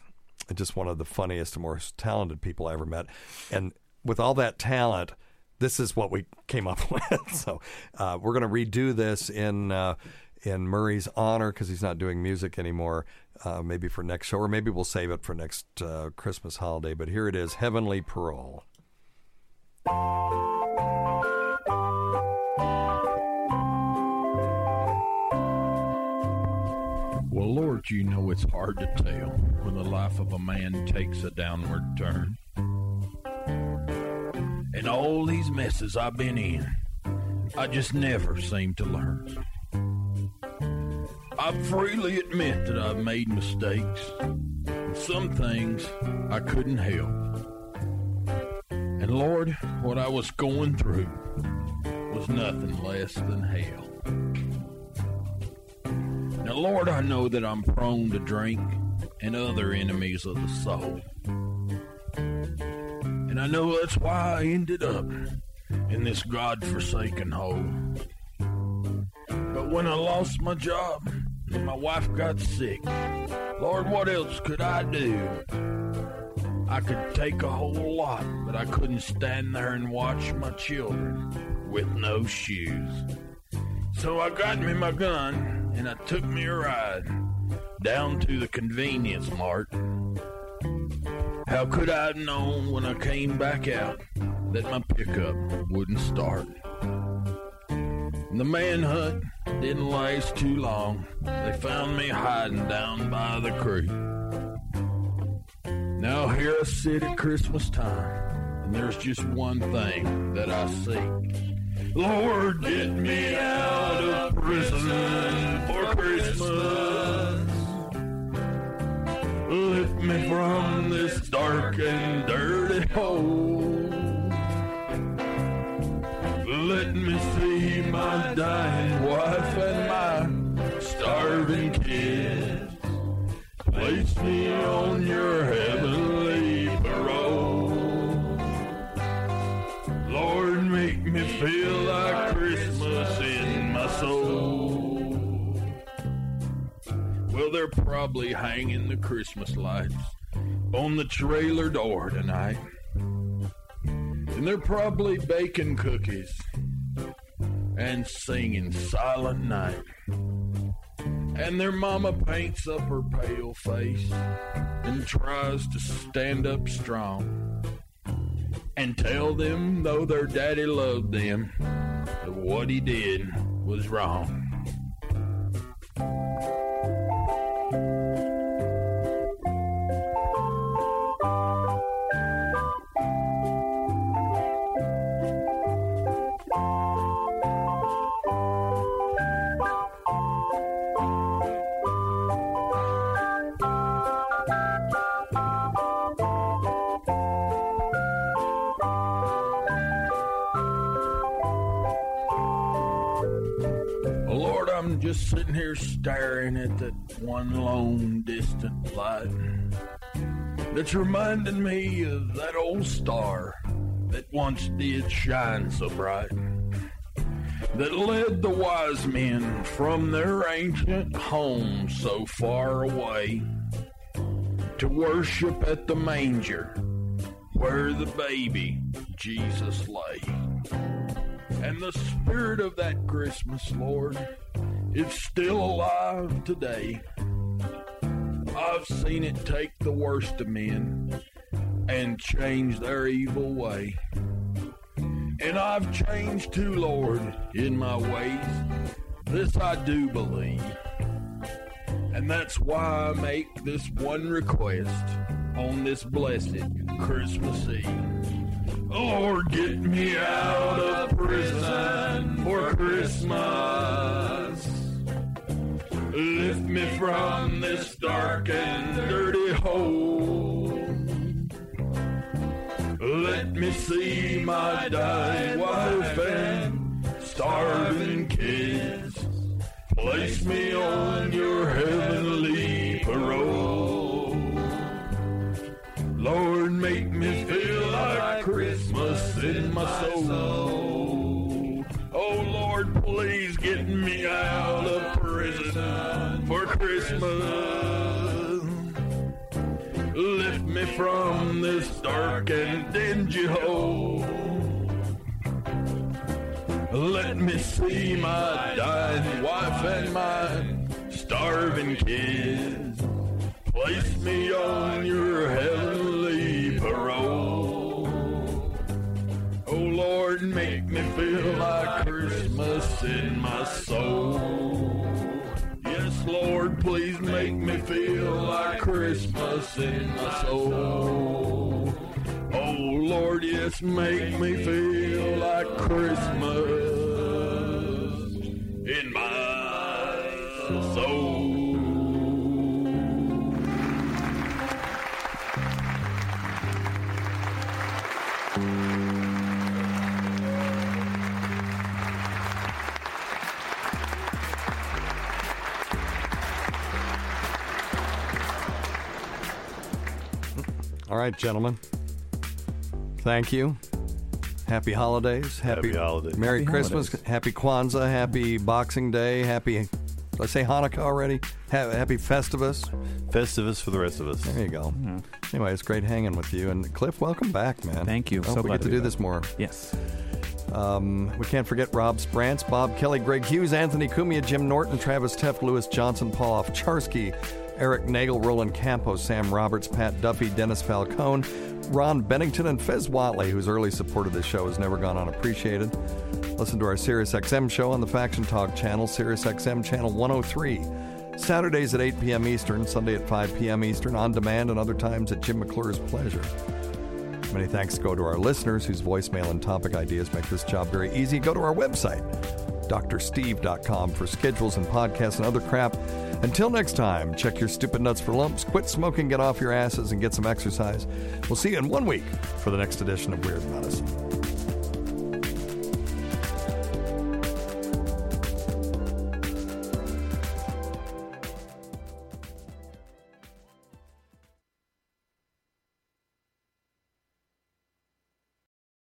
just one of the funniest and most talented people I ever met. And with all that talent, this is what we came up with. so uh, we're going to redo this in uh, in Murray's honor because he's not doing music anymore. Uh, maybe for next show, or maybe we'll save it for next uh, Christmas holiday. But here it is, Heavenly Parole. Well, Lord, you know it's hard to tell when the life of a man takes a downward turn. And all these messes I've been in, I just never seem to learn. I freely admit that I've made mistakes. Some things I couldn't help. And Lord, what I was going through was nothing less than hell. Now, Lord, I know that I'm prone to drink and other enemies of the soul. And I know that's why I ended up in this God-forsaken hole. But when I lost my job and my wife got sick, Lord, what else could I do? I could take a whole lot, but I couldn't stand there and watch my children with no shoes. So I got me my gun and I took me a ride down to the convenience mart. How could I have known when I came back out that my pickup wouldn't start? The manhunt didn't last too long. They found me hiding down by the creek. Now here I sit at Christmas time, and there's just one thing that I seek. Lord, get me out of prison for Christmas. Lift me from this dark and dirty hole. Let me see my dying wife and my starving kids. Place me on your heavenly they're probably hanging the Christmas lights on the trailer door tonight. And they're probably baking cookies and singing Silent Night. And their mama paints up her pale face and tries to stand up strong and tell them, though their daddy loved them, that what he did was wrong. Light that's reminding me of that old star that once did shine so bright, that led the wise men from their ancient home so far away to worship at the manger where the baby Jesus lay. And the spirit of that Christmas, Lord, is still alive today. I've seen it take the worst of men and change their evil way. And I've changed too, Lord, in my ways. This I do believe. And that's why I make this one request on this blessed Christmas Eve. Lord, get me out of prison for Christmas. Lift me from this dark and dirty hole. Let me see my dying wife and starving kids. Place me on your heavenly Christmas. Lift me from this dark and dingy hole. Let me see my dying wife and my starving kids. Place me on your heavenly parole. Oh Lord, make me feel like Christmas in in my soul. Oh Lord, yes, make me feel like Christmas right, gentlemen. Thank you. Happy holidays. Happy, Happy holidays. Merry Happy Christmas. holidays. Happy Kwanzaa. Happy Boxing Day. Happy, let's say Hanukkah already. Ha- happy Festivus. Festivus for the rest of us. There you go. Anyway, it's great hanging with you. And Cliff, welcome back, man. Thank you. I hope So we glad get to to do back. this more. Yes. Um, we can't forget Rob Sprance, Bob Kelly, Greg Hughes, Anthony Cumia, Jim Norton, Travis Teff, Lewis Johnson, Paul Charsky, Eric Nagel, Roland Campos, Sam Roberts, Pat Duffy, Dennis Falcone, Ron Bennington, and Fez Whatley, whose early support of this show has never gone unappreciated. Listen to our SiriusXM show on the Faction Talk channel, SiriusXM channel 103. Saturdays at 8 p.m. Eastern, Sunday at 5 p.m. Eastern, on demand, and other times at Jim McClure's pleasure. Many thanks go to our listeners whose voicemail and topic ideas make this job very easy. Go to our website, drsteve.com, for schedules and podcasts and other crap. Until next time, check your stupid nuts for lumps, quit smoking, get off your asses, and get some exercise. We'll see you in one week for the next edition of Weird Medicine.